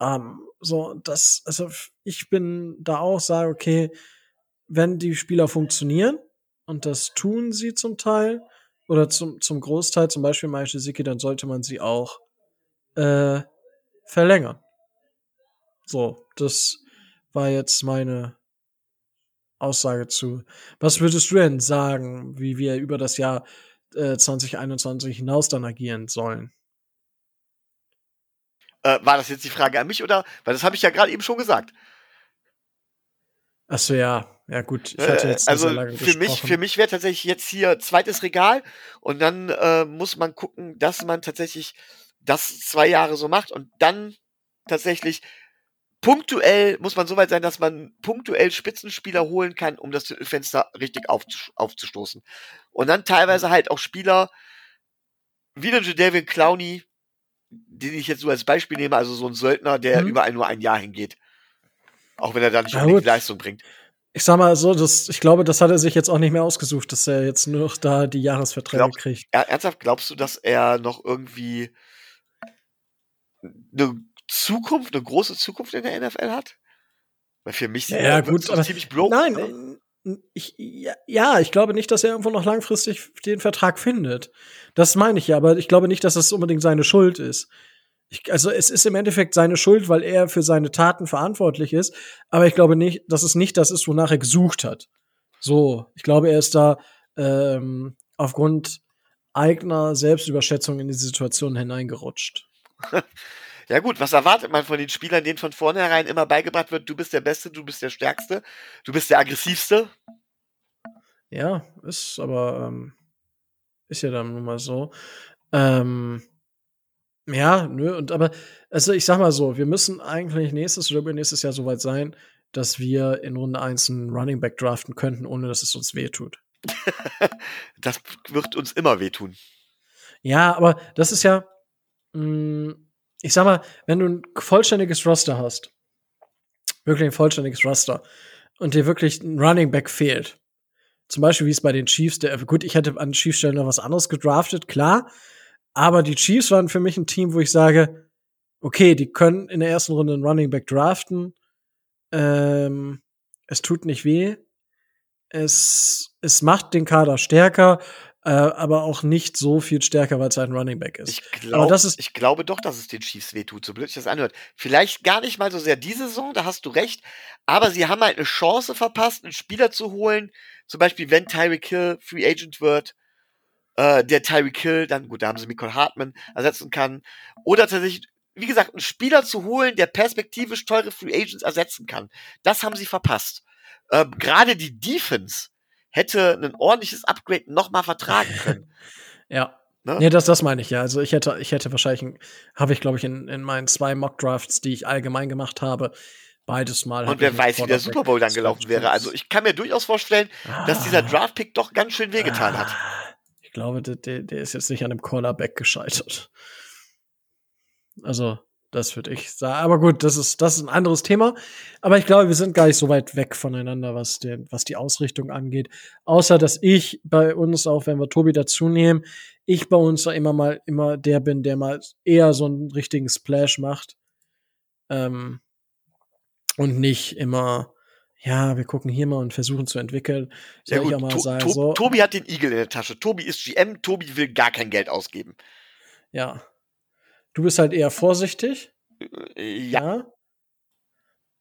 Ähm, so, das, also ich bin da auch, sage, okay, wenn die Spieler funktionieren, und das tun sie zum Teil, oder zum, zum Großteil, zum Beispiel Maische Siki, dann sollte man sie auch äh, verlängern. So, das war jetzt meine Aussage zu. Was würdest du denn sagen, wie wir über das Jahr äh, 2021 hinaus dann agieren sollen? Äh, war das jetzt die Frage an mich oder? Weil das habe ich ja gerade eben schon gesagt. Achso, ja. Ja, gut. Ich hatte äh, jetzt also für gesprochen. mich, für mich wäre tatsächlich jetzt hier zweites Regal und dann äh, muss man gucken, dass man tatsächlich das zwei Jahre so macht und dann tatsächlich punktuell muss man so weit sein, dass man punktuell Spitzenspieler holen kann, um das Fenster richtig aufzustoßen. Und dann teilweise halt auch Spieler wie der Jadavian Clowney, den ich jetzt so als Beispiel nehme, also so ein Söldner, der mhm. überall nur ein Jahr hingeht. Auch wenn er da nicht ja, die Leistung bringt. Ich sag mal so, das, ich glaube, das hat er sich jetzt auch nicht mehr ausgesucht, dass er jetzt nur noch da die Jahresverträge Glaub, kriegt. Ernsthaft, glaubst du, dass er noch irgendwie eine Zukunft, eine große Zukunft in der NFL hat? Weil für mich ja, ja gut, aber ziemlich broke. Nein, ne? Ich, ja, ich glaube nicht, dass er irgendwo noch langfristig den Vertrag findet. Das meine ich ja, aber ich glaube nicht, dass das unbedingt seine Schuld ist. Ich, also es ist im Endeffekt seine Schuld, weil er für seine Taten verantwortlich ist, aber ich glaube nicht, dass es nicht das ist, wonach er gesucht hat. So, ich glaube, er ist da ähm, aufgrund eigener Selbstüberschätzung in die Situation hineingerutscht. Ja gut, was erwartet man von den Spielern, denen von vornherein immer beigebracht wird, du bist der Beste, du bist der Stärkste, du bist der Aggressivste? Ja, ist aber ähm, ist ja dann nun mal so. Ähm, ja, nö, und aber, also ich sag mal so, wir müssen eigentlich nächstes oder übernächstes Jahr soweit sein, dass wir in Runde 1 einen Running Back draften könnten, ohne dass es uns wehtut. das wird uns immer wehtun. Ja, aber das ist ja, mh, mm, ich sag mal, wenn du ein vollständiges Roster hast, wirklich ein vollständiges Roster, und dir wirklich ein Running Back fehlt, zum Beispiel wie es bei den Chiefs, der, gut, ich hätte an Chiefs Stellen noch was anderes gedraftet, klar, aber die Chiefs waren für mich ein Team, wo ich sage, okay, die können in der ersten Runde einen Running Back draften, ähm, es tut nicht weh, es, es macht den Kader stärker, äh, aber auch nicht so viel stärker, weil es halt ein Running Back ist. Ich, glaub, ist ich glaube doch, dass es den Chiefs wehtut, so blöd sich das anhört. Vielleicht gar nicht mal so sehr diese Saison, da hast du recht, aber sie haben halt eine Chance verpasst, einen Spieler zu holen, zum Beispiel wenn Tyreek Hill Free Agent wird, äh, der Tyreek Hill, dann gut, da haben sie Michael Hartman ersetzen kann. Oder tatsächlich, wie gesagt, einen Spieler zu holen, der perspektivisch teure Free Agents ersetzen kann. Das haben sie verpasst. Äh, Gerade die Defense hätte ein ordentliches Upgrade nochmal vertragen können. ja. Ne? Nee, das, das meine ich ja. Also ich hätte, ich hätte wahrscheinlich, habe ich, glaube ich, in, in meinen zwei Mock-Drafts, die ich allgemein gemacht habe, beides mal. Und wer weiß, wie der Super Bowl dann gelaufen wäre. Also ich kann mir durchaus vorstellen, ah. dass dieser Draft-Pick doch ganz schön wehgetan ah. hat glaube, der, der ist jetzt nicht an einem Cornerback gescheitert. Also, das würde ich sagen. Aber gut, das ist, das ist ein anderes Thema. Aber ich glaube, wir sind gar nicht so weit weg voneinander, was, den, was die Ausrichtung angeht. Außer, dass ich bei uns, auch wenn wir Tobi dazu nehmen, ich bei uns immer mal immer der bin, der mal eher so einen richtigen Splash macht. Ähm, und nicht immer ja, wir gucken hier mal und versuchen zu entwickeln. Soll ja, gut. ich auch mal to sagen, to so. Tobi hat den Igel in der Tasche. Tobi ist GM, Tobi will gar kein Geld ausgeben. Ja. Du bist halt eher vorsichtig. Äh, ja. ja.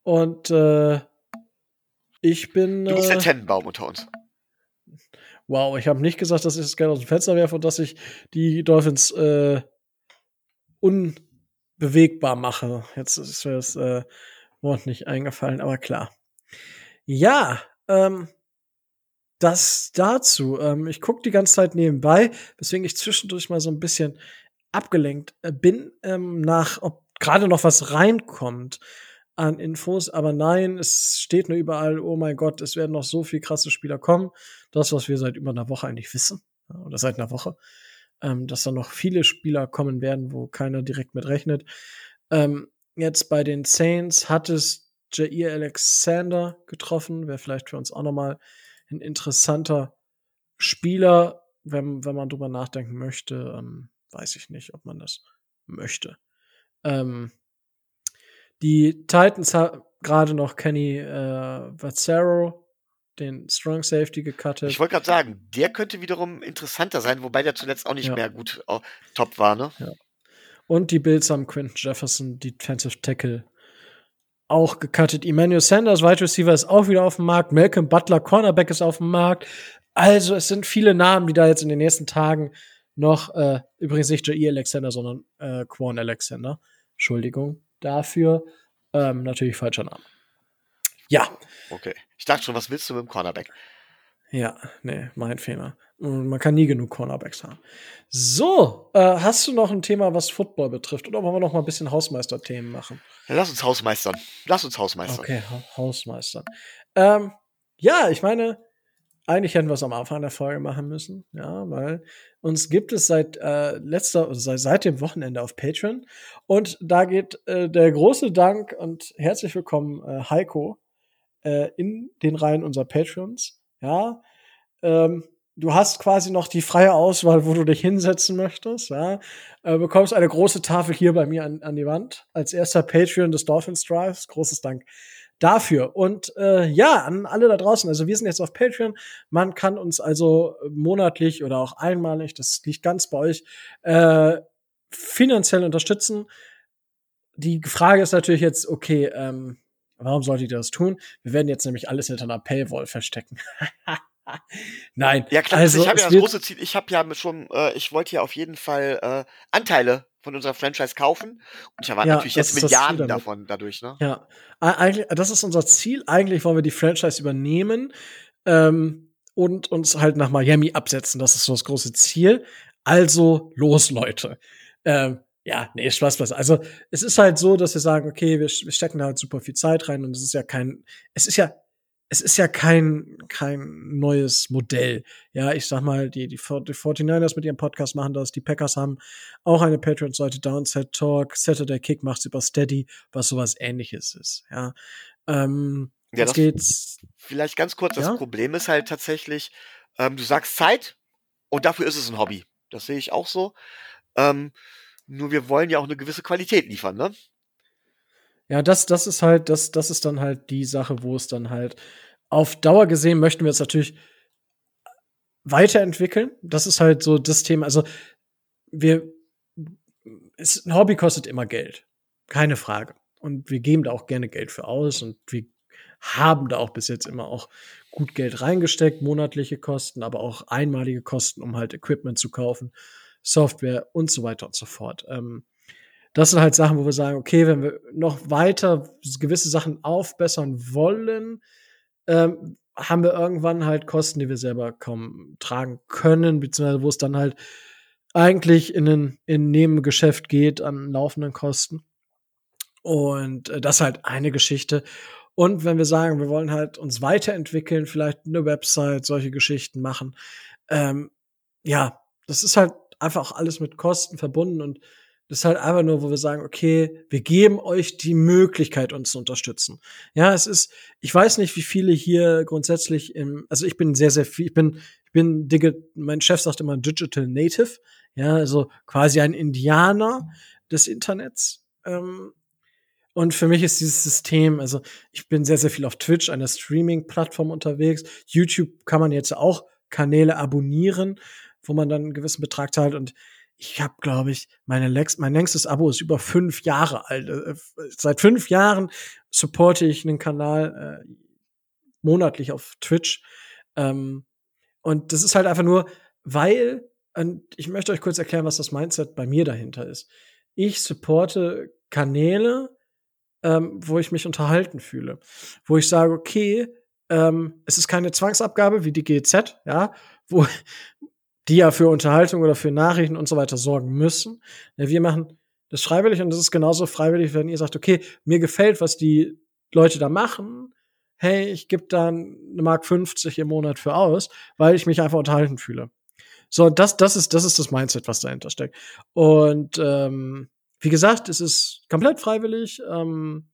Und äh, ich bin. Du bist der äh, Tennenbaum unter uns. Wow, ich habe nicht gesagt, dass ich das Geld aus dem Fenster werfe und dass ich die Dolphins äh, unbewegbar mache. Jetzt ist mir das äh, Wort nicht eingefallen, aber klar. Ja, ähm, das dazu. Ähm, ich gucke die ganze Zeit nebenbei, weswegen ich zwischendurch mal so ein bisschen abgelenkt äh, bin, ähm, nach, ob gerade noch was reinkommt an Infos. Aber nein, es steht nur überall, oh mein Gott, es werden noch so viel krasse Spieler kommen. Das, was wir seit über einer Woche eigentlich wissen, oder seit einer Woche, ähm, dass da noch viele Spieler kommen werden, wo keiner direkt mit rechnet. Ähm, jetzt bei den Saints hat es Jair Alexander getroffen. Wäre vielleicht für uns auch nochmal ein interessanter Spieler, wenn, wenn man drüber nachdenken möchte. Ähm, weiß ich nicht, ob man das möchte. Ähm, die Titans haben gerade noch Kenny äh, Vazzaro, den Strong Safety gecuttet. Ich wollte gerade sagen, der könnte wiederum interessanter sein, wobei der zuletzt auch nicht ja. mehr gut oh, top war, ne? Ja. Und die Bills haben Quentin Jefferson, Defensive Tackle, auch gecuttet. Emmanuel Sanders, Wide Receiver, ist auch wieder auf dem Markt. Malcolm Butler, Cornerback, ist auf dem Markt. Also es sind viele Namen, die da jetzt in den nächsten Tagen noch, äh, übrigens nicht Jair Alexander, sondern äh, Quan Alexander. Entschuldigung dafür. Ähm, natürlich falscher Name. Ja. Okay. Ich dachte schon, was willst du mit dem Cornerback? Ja, nee, mein Fehler. Man kann nie genug Cornerbacks haben. So, äh, hast du noch ein Thema, was Football betrifft? Oder wollen wir noch mal ein bisschen Hausmeister-Themen machen? Ja, lass uns Hausmeistern. Lass uns Hausmeistern. Okay, ha Hausmeistern. Ähm, ja, ich meine, eigentlich hätten wir es am Anfang der Folge machen müssen, ja, weil uns gibt es seit äh, letzter, also seit, seit dem Wochenende auf Patreon. Und da geht äh, der große Dank und herzlich willkommen, äh, Heiko, äh, in den Reihen unserer Patreons. Ja, ähm, du hast quasi noch die freie Auswahl, wo du dich hinsetzen möchtest. Ja, äh, bekommst eine große Tafel hier bei mir an, an die Wand als erster Patreon des Dolphins Drives. Großes Dank dafür. Und äh, ja, an alle da draußen. Also wir sind jetzt auf Patreon. Man kann uns also monatlich oder auch einmalig, das liegt ganz bei euch, äh, finanziell unterstützen. Die Frage ist natürlich jetzt, okay, ähm, Warum solltet ihr das tun? Wir werden jetzt nämlich alles hinter einer Paywall verstecken. Nein. Ja, klar, also, ich habe ja das große Ziel, ich habe ja schon, äh, ich wollte ja auf jeden Fall äh, Anteile von unserer Franchise kaufen. Und ich erwarte ja, natürlich jetzt Milliarden davon dadurch, ne? Ja, eigentlich, das ist unser Ziel. Eigentlich wollen wir die Franchise übernehmen ähm, und uns halt nach Miami absetzen. Das ist so das große Ziel. Also los, Leute. Ähm, ja, nee, Spaß, Spaß. Also es ist halt so, dass wir sagen, okay, wir, wir stecken da halt super viel Zeit rein und es ist ja kein, es ist ja, es ist ja kein, kein neues Modell. Ja, ich sag mal, die, die, die 49ers mit ihrem Podcast machen das, die Packers haben auch eine Patreon-Seite, Downset Talk, Saturday Kick macht's über Steady, was sowas ähnliches ist, ja. Ähm, ja, das geht's. Vielleicht ganz kurz, ja? das Problem ist halt tatsächlich, ähm, du sagst Zeit und dafür ist es ein Hobby. Das sehe ich auch so. Ähm, nur wir wollen ja auch eine gewisse Qualität liefern, ne? Ja, das, das ist halt, das, das ist dann halt die Sache, wo es dann halt auf Dauer gesehen möchten wir es natürlich weiterentwickeln. Das ist halt so das Thema. Also wir, es, ein Hobby kostet immer Geld. Keine Frage. Und wir geben da auch gerne Geld für aus und wir haben da auch bis jetzt immer auch gut Geld reingesteckt, monatliche Kosten, aber auch einmalige Kosten, um halt Equipment zu kaufen, Software und so weiter und so fort. Ähm, das sind halt Sachen, wo wir sagen, okay, wenn wir noch weiter gewisse Sachen aufbessern wollen, ähm, haben wir irgendwann halt Kosten, die wir selber kaum tragen können, beziehungsweise wo es dann halt eigentlich in ein, in ein Nebengeschäft geht an laufenden Kosten. Und äh, das ist halt eine Geschichte. Und wenn wir sagen, wir wollen halt uns weiterentwickeln, vielleicht eine Website, solche Geschichten machen, ähm, ja, das ist halt einfach alles mit Kosten verbunden und das ist halt einfach nur, wo wir sagen, okay, wir geben euch die Möglichkeit, uns zu unterstützen. Ja, es ist, ich weiß nicht, wie viele hier grundsätzlich im, also ich bin sehr, sehr viel, ich bin, ich bin, mein Chef sagt immer Digital Native, ja, also quasi ein Indianer des Internets. Ähm, und für mich ist dieses System, also ich bin sehr, sehr viel auf Twitch, einer Streaming-Plattform unterwegs. YouTube kann man jetzt auch Kanäle abonnieren, wo man dann einen gewissen Betrag zahlt. Und ich habe, glaube ich, meine Lex mein längstes Abo ist über fünf Jahre alt. Äh, seit fünf Jahren supporte ich einen Kanal äh, monatlich auf Twitch. Ähm, und das ist halt einfach nur, weil, und ich möchte euch kurz erklären, was das Mindset bei mir dahinter ist. Ich supporte Kanäle, ähm, wo ich mich unterhalten fühle. Wo ich sage, okay, ähm, es ist keine Zwangsabgabe wie die GZ, ja, wo, die ja für Unterhaltung oder für Nachrichten und so weiter sorgen müssen. Wir machen das freiwillig und das ist genauso freiwillig, wenn ihr sagt, okay, mir gefällt, was die Leute da machen. Hey, ich gebe dann eine Mark 50 im Monat für aus, weil ich mich einfach unterhalten fühle. So, das, das ist, das ist das Mindset, was dahinter steckt. Und ähm, wie gesagt, es ist komplett freiwillig. Ähm,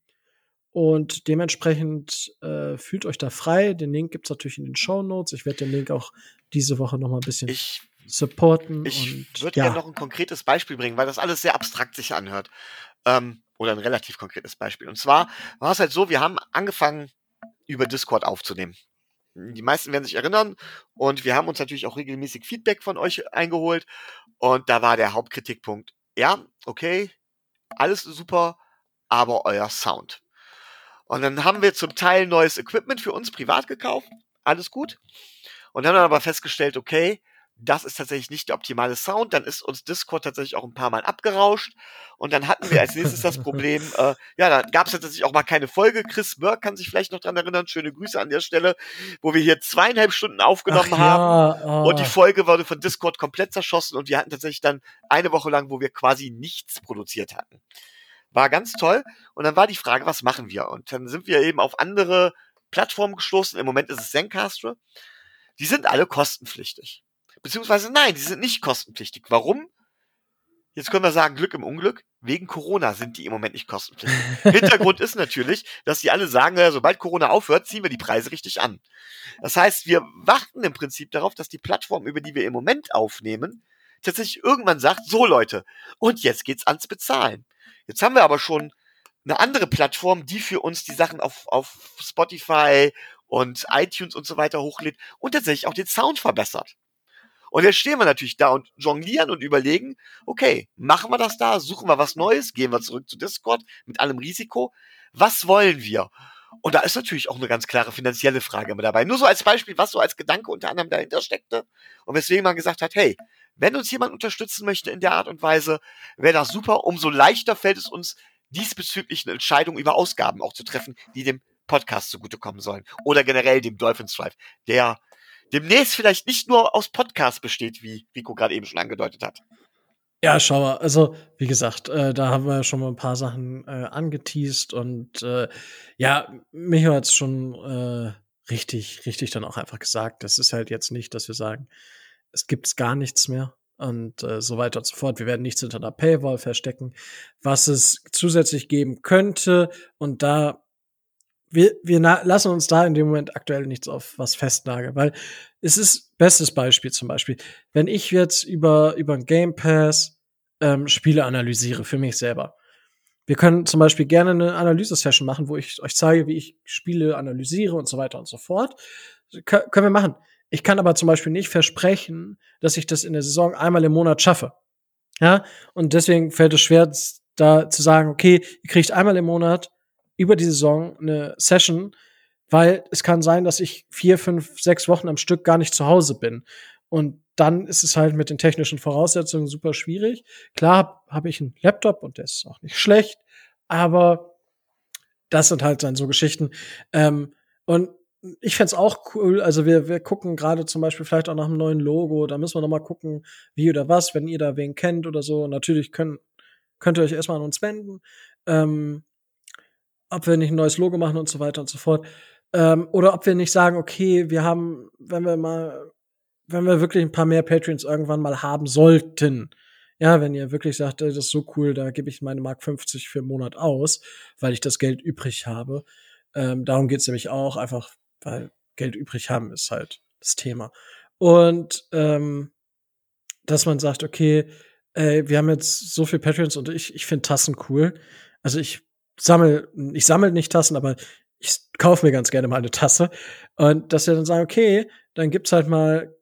und dementsprechend äh, fühlt euch da frei. Den Link gibt's natürlich in den Show Notes. Ich werde den Link auch diese Woche noch mal ein bisschen ich, supporten. Ich würde ja. gerne noch ein konkretes Beispiel bringen, weil das alles sehr abstrakt sich anhört. Ähm, oder ein relativ konkretes Beispiel. Und zwar war es halt so, wir haben angefangen, über Discord aufzunehmen. Die meisten werden sich erinnern und wir haben uns natürlich auch regelmäßig Feedback von euch eingeholt und da war der Hauptkritikpunkt, ja, okay, alles super, aber euer Sound. Und dann haben wir zum Teil neues Equipment für uns privat gekauft. Alles gut. Und dann haben wir aber festgestellt, okay, das ist tatsächlich nicht der optimale Sound. Dann ist uns Discord tatsächlich auch ein paar Mal abgerauscht. Und dann hatten wir als nächstes das Problem, äh, ja, da gab es tatsächlich auch mal keine Folge. Chris Burke kann sich vielleicht noch dran erinnern. Schöne Grüße an der Stelle, wo wir hier zweieinhalb Stunden aufgenommen Ach, haben. Ja, oh. Und die Folge wurde von Discord komplett zerschossen. Und wir hatten tatsächlich dann eine Woche lang, wo wir quasi nichts produziert hatten. War ganz toll. Und dann war die Frage, was machen wir? Und dann sind wir eben auf andere Plattformen gestoßen. Im Moment ist es Zencaster. Die sind alle kostenpflichtig. Beziehungsweise nein, die sind nicht kostenpflichtig. Warum? Jetzt können wir sagen, Glück im Unglück. Wegen Corona sind die im Moment nicht kostenpflichtig. Hintergrund ist natürlich, dass die alle sagen, ja, sobald Corona aufhört, ziehen wir die Preise richtig an. Das heißt, wir warten im Prinzip darauf, dass die Plattform, über die wir im Moment aufnehmen, tatsächlich irgendwann sagt, so Leute, und jetzt geht's ans Bezahlen. Jetzt haben wir aber schon eine andere Plattform, die für uns die Sachen auf, auf Spotify und iTunes und so weiter hochlädt und tatsächlich auch den Sound verbessert. Und jetzt stehen wir natürlich da und jonglieren und überlegen, okay, machen wir das da, suchen wir was Neues, gehen wir zurück zu Discord mit allem Risiko. Was wollen wir? Und da ist natürlich auch eine ganz klare finanzielle Frage immer dabei. Nur so als Beispiel, was so als Gedanke unter anderem dahinter steckte und weswegen man gesagt hat, hey, wenn uns jemand unterstützen möchte in der Art und Weise, wäre das super. Umso leichter fällt es uns, diesbezüglich eine Entscheidung über Ausgaben auch zu treffen, die dem Podcast zugutekommen sollen. Oder generell dem Dolphins Drive, der demnächst vielleicht nicht nur aus Podcasts besteht, wie Rico gerade eben schon angedeutet hat. Ja, schau mal, also wie gesagt, äh, da haben wir schon mal ein paar Sachen äh, angeteased und äh, ja, mich hat es schon äh, richtig, richtig dann auch einfach gesagt. Das ist halt jetzt nicht, dass wir sagen, es gibt gar nichts mehr und äh, so weiter und so fort. Wir werden nichts hinter einer Paywall verstecken, was es zusätzlich geben könnte. Und da wir, wir lassen uns da in dem Moment aktuell nichts auf was festnageln, weil es ist bestes Beispiel zum Beispiel, wenn ich jetzt über über ein Game Pass ähm, Spiele analysiere für mich selber. Wir können zum Beispiel gerne eine Analyse-Session machen, wo ich euch zeige, wie ich Spiele analysiere und so weiter und so fort. Kön können wir machen. Ich kann aber zum Beispiel nicht versprechen, dass ich das in der Saison einmal im Monat schaffe. Ja, und deswegen fällt es schwer, da zu sagen, okay, ihr kriegt einmal im Monat über die Saison eine Session, weil es kann sein, dass ich vier, fünf, sechs Wochen am Stück gar nicht zu Hause bin. Und dann ist es halt mit den technischen Voraussetzungen super schwierig. Klar habe hab ich einen Laptop und der ist auch nicht schlecht, aber das sind halt dann so Geschichten. Ähm, und ich fände auch cool, also wir, wir gucken gerade zum Beispiel vielleicht auch nach einem neuen Logo, da müssen wir noch mal gucken, wie oder was, wenn ihr da wen kennt oder so. Natürlich können, könnt ihr euch erstmal an uns wenden. Ähm, ob wir nicht ein neues Logo machen und so weiter und so fort. Ähm, oder ob wir nicht sagen, okay, wir haben, wenn wir mal, wenn wir wirklich ein paar mehr Patreons irgendwann mal haben sollten, ja, wenn ihr wirklich sagt, das ist so cool, da gebe ich meine Mark 50 für einen Monat aus, weil ich das Geld übrig habe. Ähm, darum geht's nämlich auch, einfach, weil Geld übrig haben ist halt das Thema. Und ähm, dass man sagt, okay, ey, wir haben jetzt so viel Patreons und ich, ich finde Tassen cool. Also ich sammel, ich sammel nicht Tassen, aber ich kaufe mir ganz gerne mal eine Tasse. Und dass wir dann sagen, okay, dann gibt's halt mal,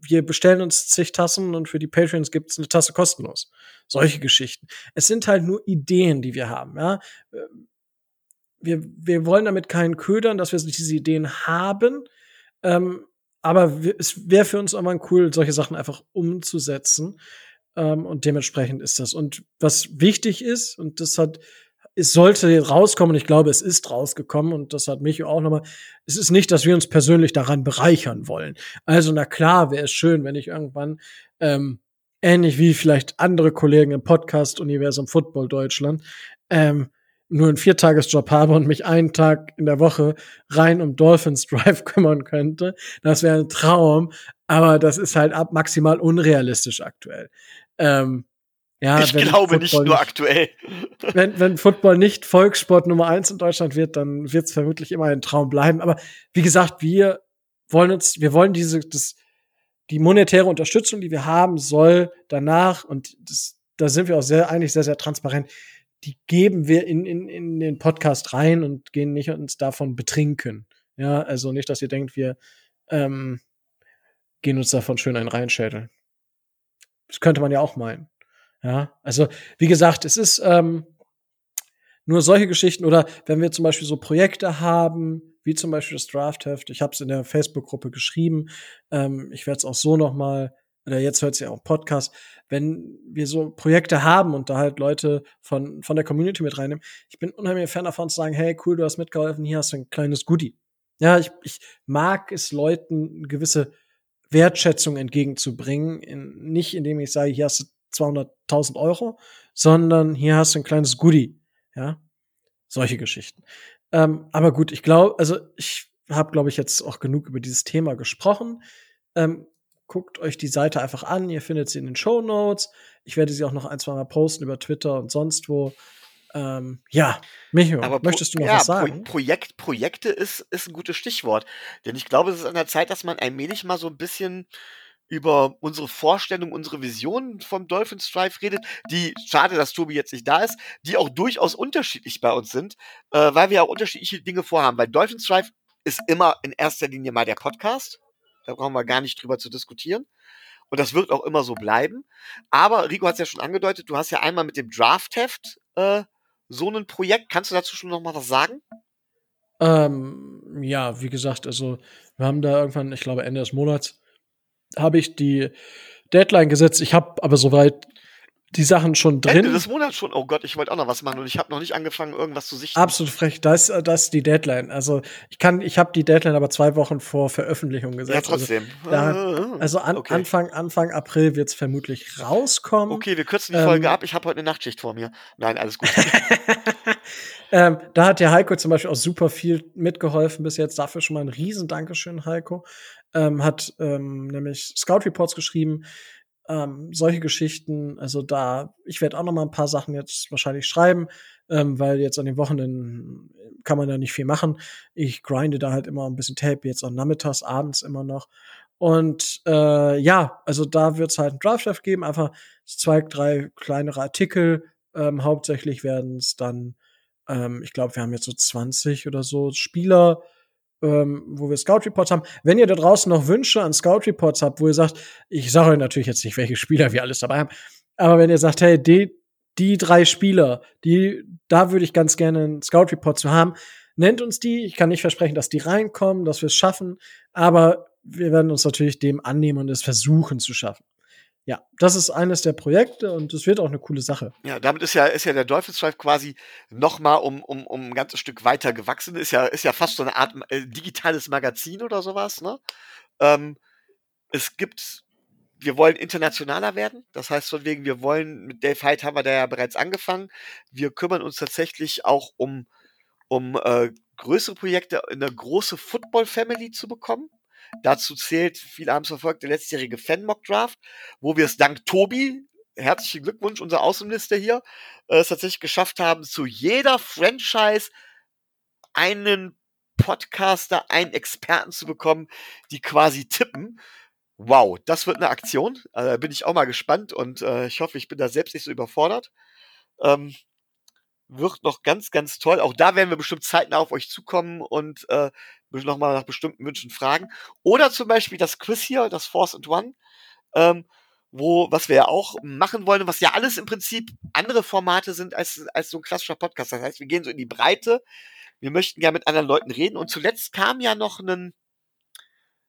wir bestellen uns zig Tassen und für die Patreons gibt's eine Tasse kostenlos. Solche Geschichten. Es sind halt nur Ideen, die wir haben, ja. Wir, wir wollen damit keinen ködern, dass wir diese Ideen haben. Ähm, aber es wäre für uns immer cool, solche Sachen einfach umzusetzen. Ähm, und dementsprechend ist das. Und was wichtig ist, und das hat es sollte rauskommen, ich glaube, es ist rausgekommen und das hat mich auch nochmal, es ist nicht, dass wir uns persönlich daran bereichern wollen. Also, na klar, wäre es schön, wenn ich irgendwann, ähm, ähnlich wie vielleicht andere Kollegen im Podcast Universum Football Deutschland, ähm, nur einen Viertagesjob habe und mich einen Tag in der Woche rein um Dolphins Drive kümmern könnte. Das wäre ein Traum, aber das ist halt ab maximal unrealistisch aktuell. Ähm, ja, ich glaube nicht nur nicht, aktuell. Wenn, wenn Football nicht Volkssport Nummer eins in Deutschland wird, dann wird es vermutlich immer ein Traum bleiben. Aber wie gesagt, wir wollen uns, wir wollen diese, das, die monetäre Unterstützung, die wir haben, soll danach, und das, da sind wir auch sehr, eigentlich sehr, sehr transparent, die geben wir in, in, in den Podcast rein und gehen nicht uns davon betrinken. Ja, also nicht, dass ihr denkt, wir ähm, gehen uns davon schön ein reinschädeln. Das könnte man ja auch meinen. Ja, also wie gesagt, es ist ähm, nur solche Geschichten oder wenn wir zum Beispiel so Projekte haben, wie zum Beispiel das Draftheft, ich habe es in der Facebook-Gruppe geschrieben, ähm, ich werde es auch so noch mal oder jetzt hört sich auch Podcast, wenn wir so Projekte haben und da halt Leute von, von der Community mit reinnehmen, ich bin unheimlich Fan davon zu sagen, hey, cool, du hast mitgeholfen, hier hast du ein kleines Goodie. Ja, ich, ich mag es Leuten eine gewisse Wertschätzung entgegenzubringen, in, nicht indem ich sage, hier hast du 200.000 Euro, sondern hier hast du ein kleines Goodie. Ja, solche Geschichten. Ähm, aber gut, ich glaube, also ich habe, glaube ich, jetzt auch genug über dieses Thema gesprochen. Ähm, guckt euch die Seite einfach an. Ihr findet sie in den Show Notes. Ich werde sie auch noch ein, zwei Mal posten über Twitter und sonst wo. Ähm, ja, Micho, Aber möchtest du noch ja, was sagen? Pro Projekt, Projekte ist, ist ein gutes Stichwort. Denn ich glaube, es ist an der Zeit, dass man allmählich mal so ein bisschen über unsere Vorstellung, unsere Vision vom Dolphins Drive redet, die, schade, dass Tobi jetzt nicht da ist, die auch durchaus unterschiedlich bei uns sind, äh, weil wir auch unterschiedliche Dinge vorhaben. Weil Dolphins Drive ist immer in erster Linie mal der Podcast. Da brauchen wir gar nicht drüber zu diskutieren. Und das wird auch immer so bleiben. Aber Rico hat es ja schon angedeutet, du hast ja einmal mit dem Draftheft äh, so ein Projekt. Kannst du dazu schon noch mal was sagen? Ähm, ja, wie gesagt, also wir haben da irgendwann, ich glaube Ende des Monats, habe ich die Deadline gesetzt. Ich habe aber soweit die Sachen schon drin. Ende des Monats schon. Oh Gott, ich wollte auch noch was machen und ich habe noch nicht angefangen, irgendwas zu sichten. Absolut frech. Das, das ist die Deadline. Also ich kann, ich habe die Deadline aber zwei Wochen vor Veröffentlichung gesetzt. Ja, trotzdem. Also, da, also an, okay. Anfang, Anfang April wird es vermutlich rauskommen. Okay, wir kürzen die ähm, Folge ab. Ich habe heute eine Nachtschicht vor mir. Nein, alles gut. ähm, da hat der Heiko zum Beispiel auch super viel mitgeholfen bis jetzt. Dafür schon mal ein riesen Dankeschön, Heiko ähm, hat ähm, nämlich Scout Reports geschrieben, ähm, solche Geschichten. Also da, ich werde auch noch mal ein paar Sachen jetzt wahrscheinlich schreiben, ähm, weil jetzt an den Wochenenden kann man da nicht viel machen. Ich grinde da halt immer ein bisschen Tape, jetzt am Nachmittags, abends immer noch. Und äh, ja, also da wird es halt ein Draft geben, einfach zwei, drei kleinere Artikel. Ähm, hauptsächlich werden es dann, ähm, ich glaube, wir haben jetzt so 20 oder so Spieler ähm, wo wir Scout Reports haben. Wenn ihr da draußen noch Wünsche an Scout Reports habt, wo ihr sagt, ich sage euch natürlich jetzt nicht, welche Spieler wir alles dabei haben, aber wenn ihr sagt, hey, die, die drei Spieler, die, da würde ich ganz gerne einen Scout Report zu haben, nennt uns die. Ich kann nicht versprechen, dass die reinkommen, dass wir es schaffen, aber wir werden uns natürlich dem annehmen und es versuchen zu schaffen. Ja, das ist eines der Projekte und es wird auch eine coole Sache. Ja, damit ist ja, ist ja der Teufelsschweif quasi nochmal um, um, um ein ganzes Stück weiter gewachsen. Ist ja, ist ja fast so eine Art äh, digitales Magazin oder sowas, ne? Ähm, es gibt, wir wollen internationaler werden. Das heißt von wegen, wir wollen, mit Dave Hyde haben wir da ja bereits angefangen. Wir kümmern uns tatsächlich auch um, um äh, größere Projekte, eine große Football-Family zu bekommen. Dazu zählt, viele haben es verfolgt, der letztjährige Fan-Mock-Draft, wo wir es dank Tobi, herzlichen Glückwunsch, unser Außenminister hier, äh, es tatsächlich geschafft haben, zu jeder Franchise einen Podcaster, einen Experten zu bekommen, die quasi tippen. Wow, das wird eine Aktion. Äh, bin ich auch mal gespannt und äh, ich hoffe, ich bin da selbst nicht so überfordert. Ähm, wird noch ganz, ganz toll. Auch da werden wir bestimmt zeitnah auf euch zukommen und äh, nochmal nach bestimmten Wünschen fragen. Oder zum Beispiel das Quiz hier, das Force and One, ähm, wo, was wir ja auch machen wollen, was ja alles im Prinzip andere Formate sind als, als so ein klassischer Podcast. Das heißt, wir gehen so in die Breite. Wir möchten gerne mit anderen Leuten reden. Und zuletzt kam ja noch ein,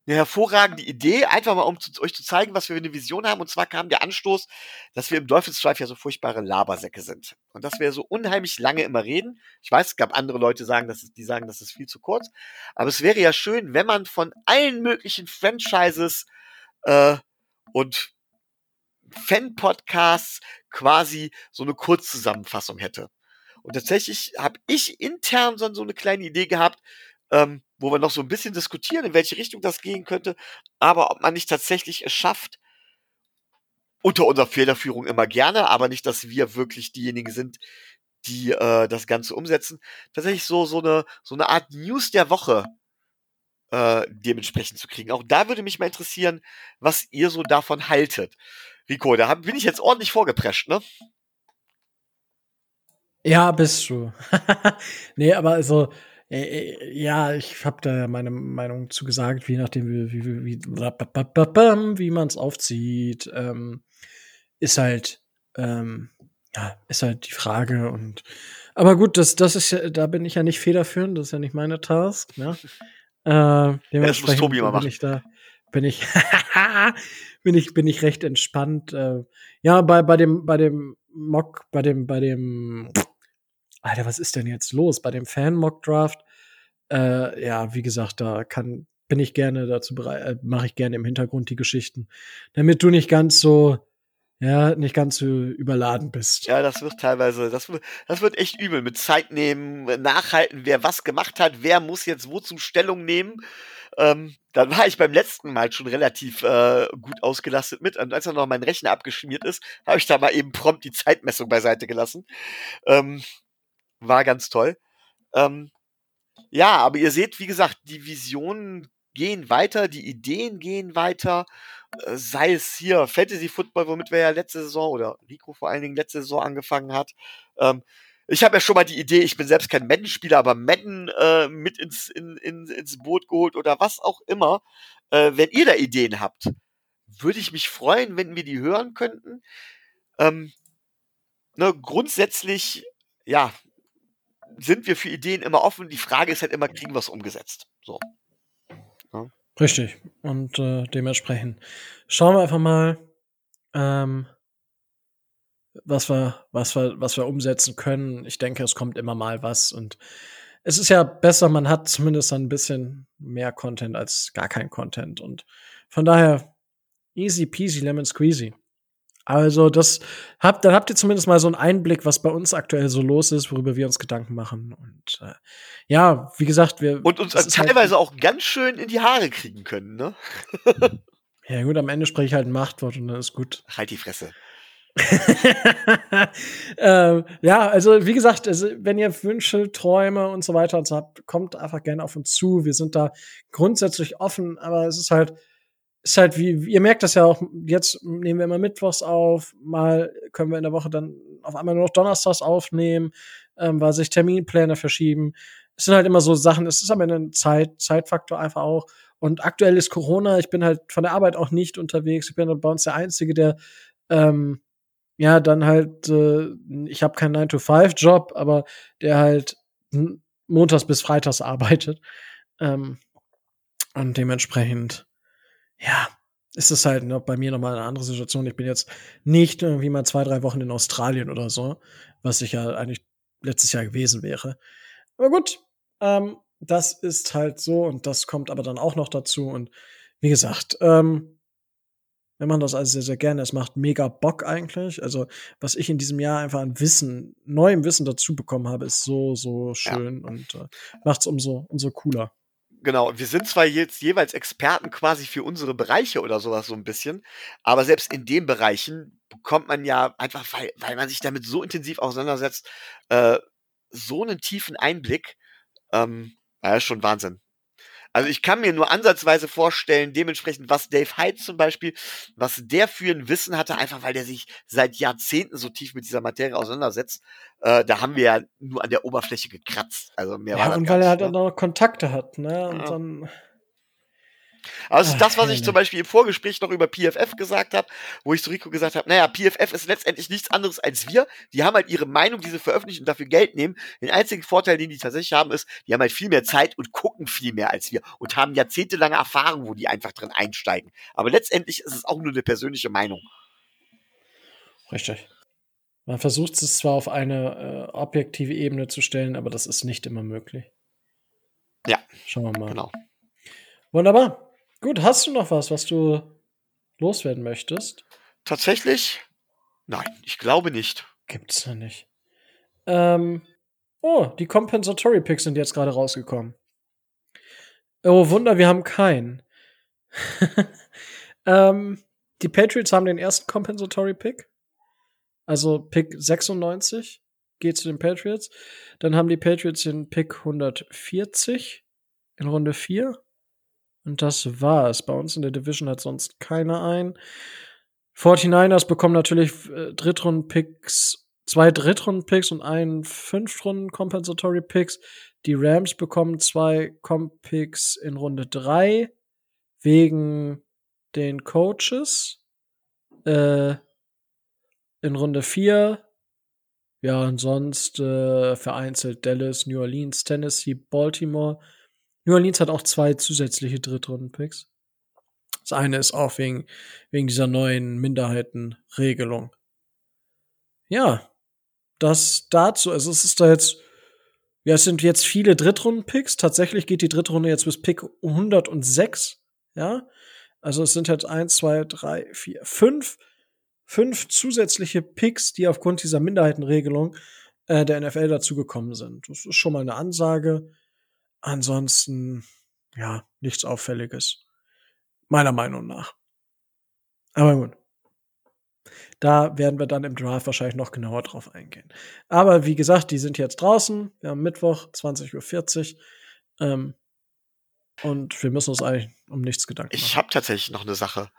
eine hervorragende Idee, einfach mal um zu, euch zu zeigen, was wir für eine Vision haben. Und zwar kam der Anstoß, dass wir im Teufelsstreif ja so furchtbare Labersäcke sind. Und dass wir so unheimlich lange immer reden. Ich weiß, es gab andere Leute, sagen, dass es, die sagen, das ist viel zu kurz. Aber es wäre ja schön, wenn man von allen möglichen Franchises äh, und Fan-Podcasts quasi so eine Kurzzusammenfassung hätte. Und tatsächlich habe ich intern so eine kleine Idee gehabt, ähm, wo wir noch so ein bisschen diskutieren, in welche Richtung das gehen könnte, aber ob man nicht tatsächlich es schafft, unter unserer Federführung immer gerne, aber nicht, dass wir wirklich diejenigen sind, die äh, das Ganze umsetzen, tatsächlich so so eine so eine Art News der Woche äh, dementsprechend zu kriegen. Auch da würde mich mal interessieren, was ihr so davon haltet. Rico, da hab, bin ich jetzt ordentlich vorgeprescht, ne? Ja, bist du. nee, aber also ja, ich habe da meine Meinung zu gesagt, wie nachdem wie, wie, wie, wie man es aufzieht, ähm, ist halt, ähm, ja, ist halt die Frage und aber gut, das, das ist ja, da bin ich ja nicht federführend, das ist ja nicht meine Task, ne? Äh, dementsprechend ja, bin machen. ich da, bin ich, bin ich, bin ich recht entspannt. Äh, ja, bei, bei dem, bei dem Mock, bei dem, bei dem Alter, was ist denn jetzt los? Bei dem Fan-Mock-Draft, äh, ja, wie gesagt, da kann, bin ich gerne dazu bereit, äh, mache ich gerne im Hintergrund die Geschichten, damit du nicht ganz so, ja, nicht ganz so überladen bist. Ja, das wird teilweise, das, das wird echt übel mit Zeit nehmen, nachhalten, wer was gemacht hat, wer muss jetzt wozu Stellung nehmen. Ähm, dann war ich beim letzten Mal schon relativ äh, gut ausgelastet mit. Und als dann noch mein Rechner abgeschmiert ist, habe ich da mal eben prompt die Zeitmessung beiseite gelassen. Ähm, war ganz toll. Ähm, ja, aber ihr seht, wie gesagt, die Visionen gehen weiter, die Ideen gehen weiter. Äh, sei es hier Fantasy Football, womit wir ja letzte Saison oder Rico vor allen Dingen letzte Saison angefangen hat. Ähm, ich habe ja schon mal die Idee, ich bin selbst kein Madden-Spieler, aber Madden äh, mit ins, in, in, ins Boot geholt oder was auch immer. Äh, wenn ihr da Ideen habt, würde ich mich freuen, wenn wir die hören könnten. Ähm, ne, grundsätzlich, ja, sind wir für Ideen immer offen. Die Frage ist halt immer, kriegen wir es umgesetzt? So. Ja. Richtig. Und äh, dementsprechend schauen wir einfach mal, ähm, was wir, was wir, was wir umsetzen können. Ich denke, es kommt immer mal was und es ist ja besser, man hat zumindest ein bisschen mehr Content als gar kein Content und von daher easy peasy lemon squeezy. Also, das habt, dann habt ihr zumindest mal so einen Einblick, was bei uns aktuell so los ist, worüber wir uns Gedanken machen. Und äh, ja, wie gesagt, wir. Und uns halt teilweise halt, auch ganz schön in die Haare kriegen können, ne? ja, gut, am Ende spreche ich halt ein Machtwort und dann ist gut. Halt die Fresse. ähm, ja, also wie gesagt, also, wenn ihr Wünsche, Träume und so weiter und so habt, kommt einfach gerne auf uns zu. Wir sind da grundsätzlich offen, aber es ist halt, ist halt wie, ihr merkt das ja auch, jetzt nehmen wir immer Mittwochs auf, mal können wir in der Woche dann auf einmal nur noch Donnerstags aufnehmen, ähm, weil sich Terminpläne verschieben. Es sind halt immer so Sachen, es ist am Ende ein Zeit, Zeitfaktor einfach auch. Und aktuell ist Corona, ich bin halt von der Arbeit auch nicht unterwegs. Ich bin bei uns der Einzige, der ähm, ja dann halt, äh, ich habe keinen 9-to-5-Job, aber der halt montags bis freitags arbeitet. Ähm, und dementsprechend, ja, ist es halt noch bei mir nochmal eine andere Situation. Ich bin jetzt nicht irgendwie mal zwei, drei Wochen in Australien oder so, was ich ja eigentlich letztes Jahr gewesen wäre. Aber gut, ähm, das ist halt so und das kommt aber dann auch noch dazu. Und wie gesagt, ähm, wir machen das also sehr, sehr gerne. Es macht mega Bock eigentlich. Also, was ich in diesem Jahr einfach an Wissen, neuem Wissen dazu bekommen habe, ist so, so schön ja. und äh, macht es umso, umso cooler. Genau, wir sind zwar jetzt jeweils Experten quasi für unsere Bereiche oder sowas so ein bisschen, aber selbst in den Bereichen bekommt man ja einfach, weil, weil man sich damit so intensiv auseinandersetzt, äh, so einen tiefen Einblick. Ähm, ja, schon Wahnsinn. Also ich kann mir nur ansatzweise vorstellen, dementsprechend, was Dave Hyde zum Beispiel, was der für ein Wissen hatte, einfach weil der sich seit Jahrzehnten so tief mit dieser Materie auseinandersetzt. Äh, da haben wir ja nur an der Oberfläche gekratzt. Also mehr ja, war und weil er halt ne? auch noch Kontakte hat, ne? Und ja. dann aber das ist das, was ich zum Beispiel im Vorgespräch noch über PFF gesagt habe, wo ich zu Rico gesagt habe, naja, PFF ist letztendlich nichts anderes als wir. Die haben halt ihre Meinung, die sie veröffentlichen und dafür Geld nehmen. Den einzigen Vorteil, den die tatsächlich haben, ist, die haben halt viel mehr Zeit und gucken viel mehr als wir und haben jahrzehntelange Erfahrung, wo die einfach drin einsteigen. Aber letztendlich ist es auch nur eine persönliche Meinung. Richtig. Man versucht es zwar auf eine äh, objektive Ebene zu stellen, aber das ist nicht immer möglich. Ja. Schauen wir mal. Genau. Wunderbar. Gut, hast du noch was, was du loswerden möchtest? Tatsächlich? Nein, ich glaube nicht. Gibt's ja nicht. Ähm, oh, die Compensatory Picks sind jetzt gerade rausgekommen. Oh, Wunder, wir haben keinen. ähm, die Patriots haben den ersten Compensatory Pick. Also Pick 96 geht zu den Patriots. Dann haben die Patriots den Pick 140 in Runde 4. Und das war's. Bei uns in der Division hat sonst keiner ein. 49ers bekommen natürlich äh, Drittrunden-Picks, zwei Drittrunden-Picks und einen Fünftrunden-Compensatory-Picks. Die Rams bekommen zwei Comp-Picks in Runde 3 wegen den Coaches. Äh, in Runde 4 ja, und sonst äh, vereinzelt Dallas, New Orleans, Tennessee, Baltimore. New Orleans hat auch zwei zusätzliche Drittrunden-Picks. Das eine ist auch wegen, wegen dieser neuen Minderheitenregelung. Ja, das dazu. Also es ist da jetzt, ja, es sind jetzt viele Drittrunden-Picks. Tatsächlich geht die Drittrunde jetzt bis Pick 106. Ja, also es sind jetzt eins, zwei, drei, vier, fünf, fünf zusätzliche Picks, die aufgrund dieser Minderheitenregelung äh, der NFL dazugekommen sind. Das ist schon mal eine Ansage. Ansonsten, ja, nichts Auffälliges. Meiner Meinung nach. Aber gut. Da werden wir dann im Draft wahrscheinlich noch genauer drauf eingehen. Aber wie gesagt, die sind jetzt draußen. Wir haben Mittwoch, 20.40 Uhr. Ähm, und wir müssen uns eigentlich um nichts Gedanken machen. Ich habe tatsächlich noch eine Sache.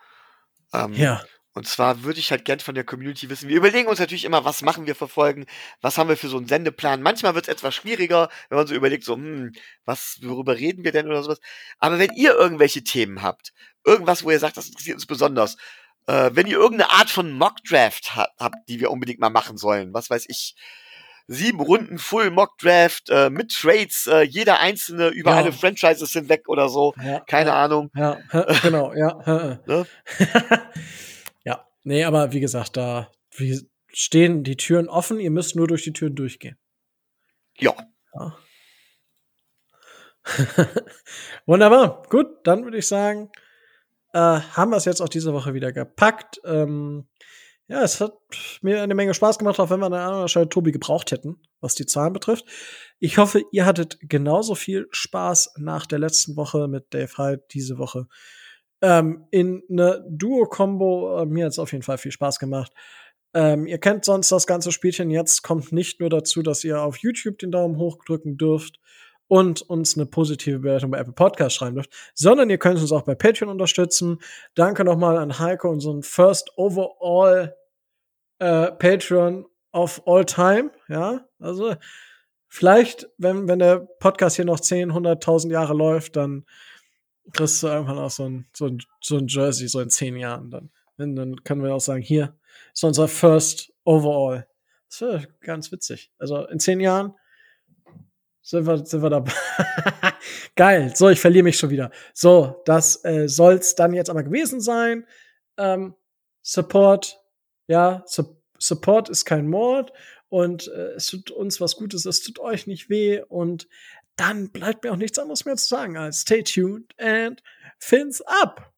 Ähm, ja. Und zwar würde ich halt gern von der Community wissen. Wir überlegen uns natürlich immer, was machen wir für Folgen, was haben wir für so einen Sendeplan. Manchmal wird es etwas schwieriger, wenn man so überlegt, so, hm, was, worüber reden wir denn oder sowas. Aber wenn ihr irgendwelche Themen habt, irgendwas, wo ihr sagt, das interessiert uns besonders, äh, wenn ihr irgendeine Art von Mockdraft ha habt, die wir unbedingt mal machen sollen, was weiß ich, sieben Runden Full Mock Draft äh, mit Trades, äh, jeder einzelne über ja. alle Franchises hinweg oder so. Ja, Keine ja, Ahnung. Ja, genau, ja. ne? Nee, aber wie gesagt, da stehen die Türen offen, ihr müsst nur durch die Türen durchgehen. Ja. ja. Wunderbar. Gut, dann würde ich sagen, äh, haben wir es jetzt auch diese Woche wieder gepackt. Ähm, ja, es hat mir eine Menge Spaß gemacht, auch wenn wir an einer anderen Stelle Tobi gebraucht hätten, was die Zahlen betrifft. Ich hoffe, ihr hattet genauso viel Spaß nach der letzten Woche mit Dave Hyde diese Woche ähm, in eine Duo-Kombo. Äh, mir hat es auf jeden Fall viel Spaß gemacht. Ähm, ihr kennt sonst das ganze Spielchen. Jetzt kommt nicht nur dazu, dass ihr auf YouTube den Daumen hoch drücken dürft und uns eine positive Bewertung bei Apple Podcast schreiben dürft, sondern ihr könnt uns auch bei Patreon unterstützen. Danke nochmal an Heiko, unseren First Overall äh, Patreon of all time. Ja, also vielleicht, wenn, wenn der Podcast hier noch 10, 100.000 Jahre läuft, dann kriegst du irgendwann auch so ein, so ein, so ein Jersey, so in zehn Jahren dann. Und dann können wir auch sagen, hier ist unser First Overall. Das wäre ganz witzig. Also in zehn Jahren Sind wir, sind wir dabei? Geil. So, ich verliere mich schon wieder. So, das äh, soll's dann jetzt aber gewesen sein. Ähm, Support, ja, Su Support ist kein Mord und äh, es tut uns was Gutes, es tut euch nicht weh und dann bleibt mir auch nichts anderes mehr zu sagen als stay tuned and fins up.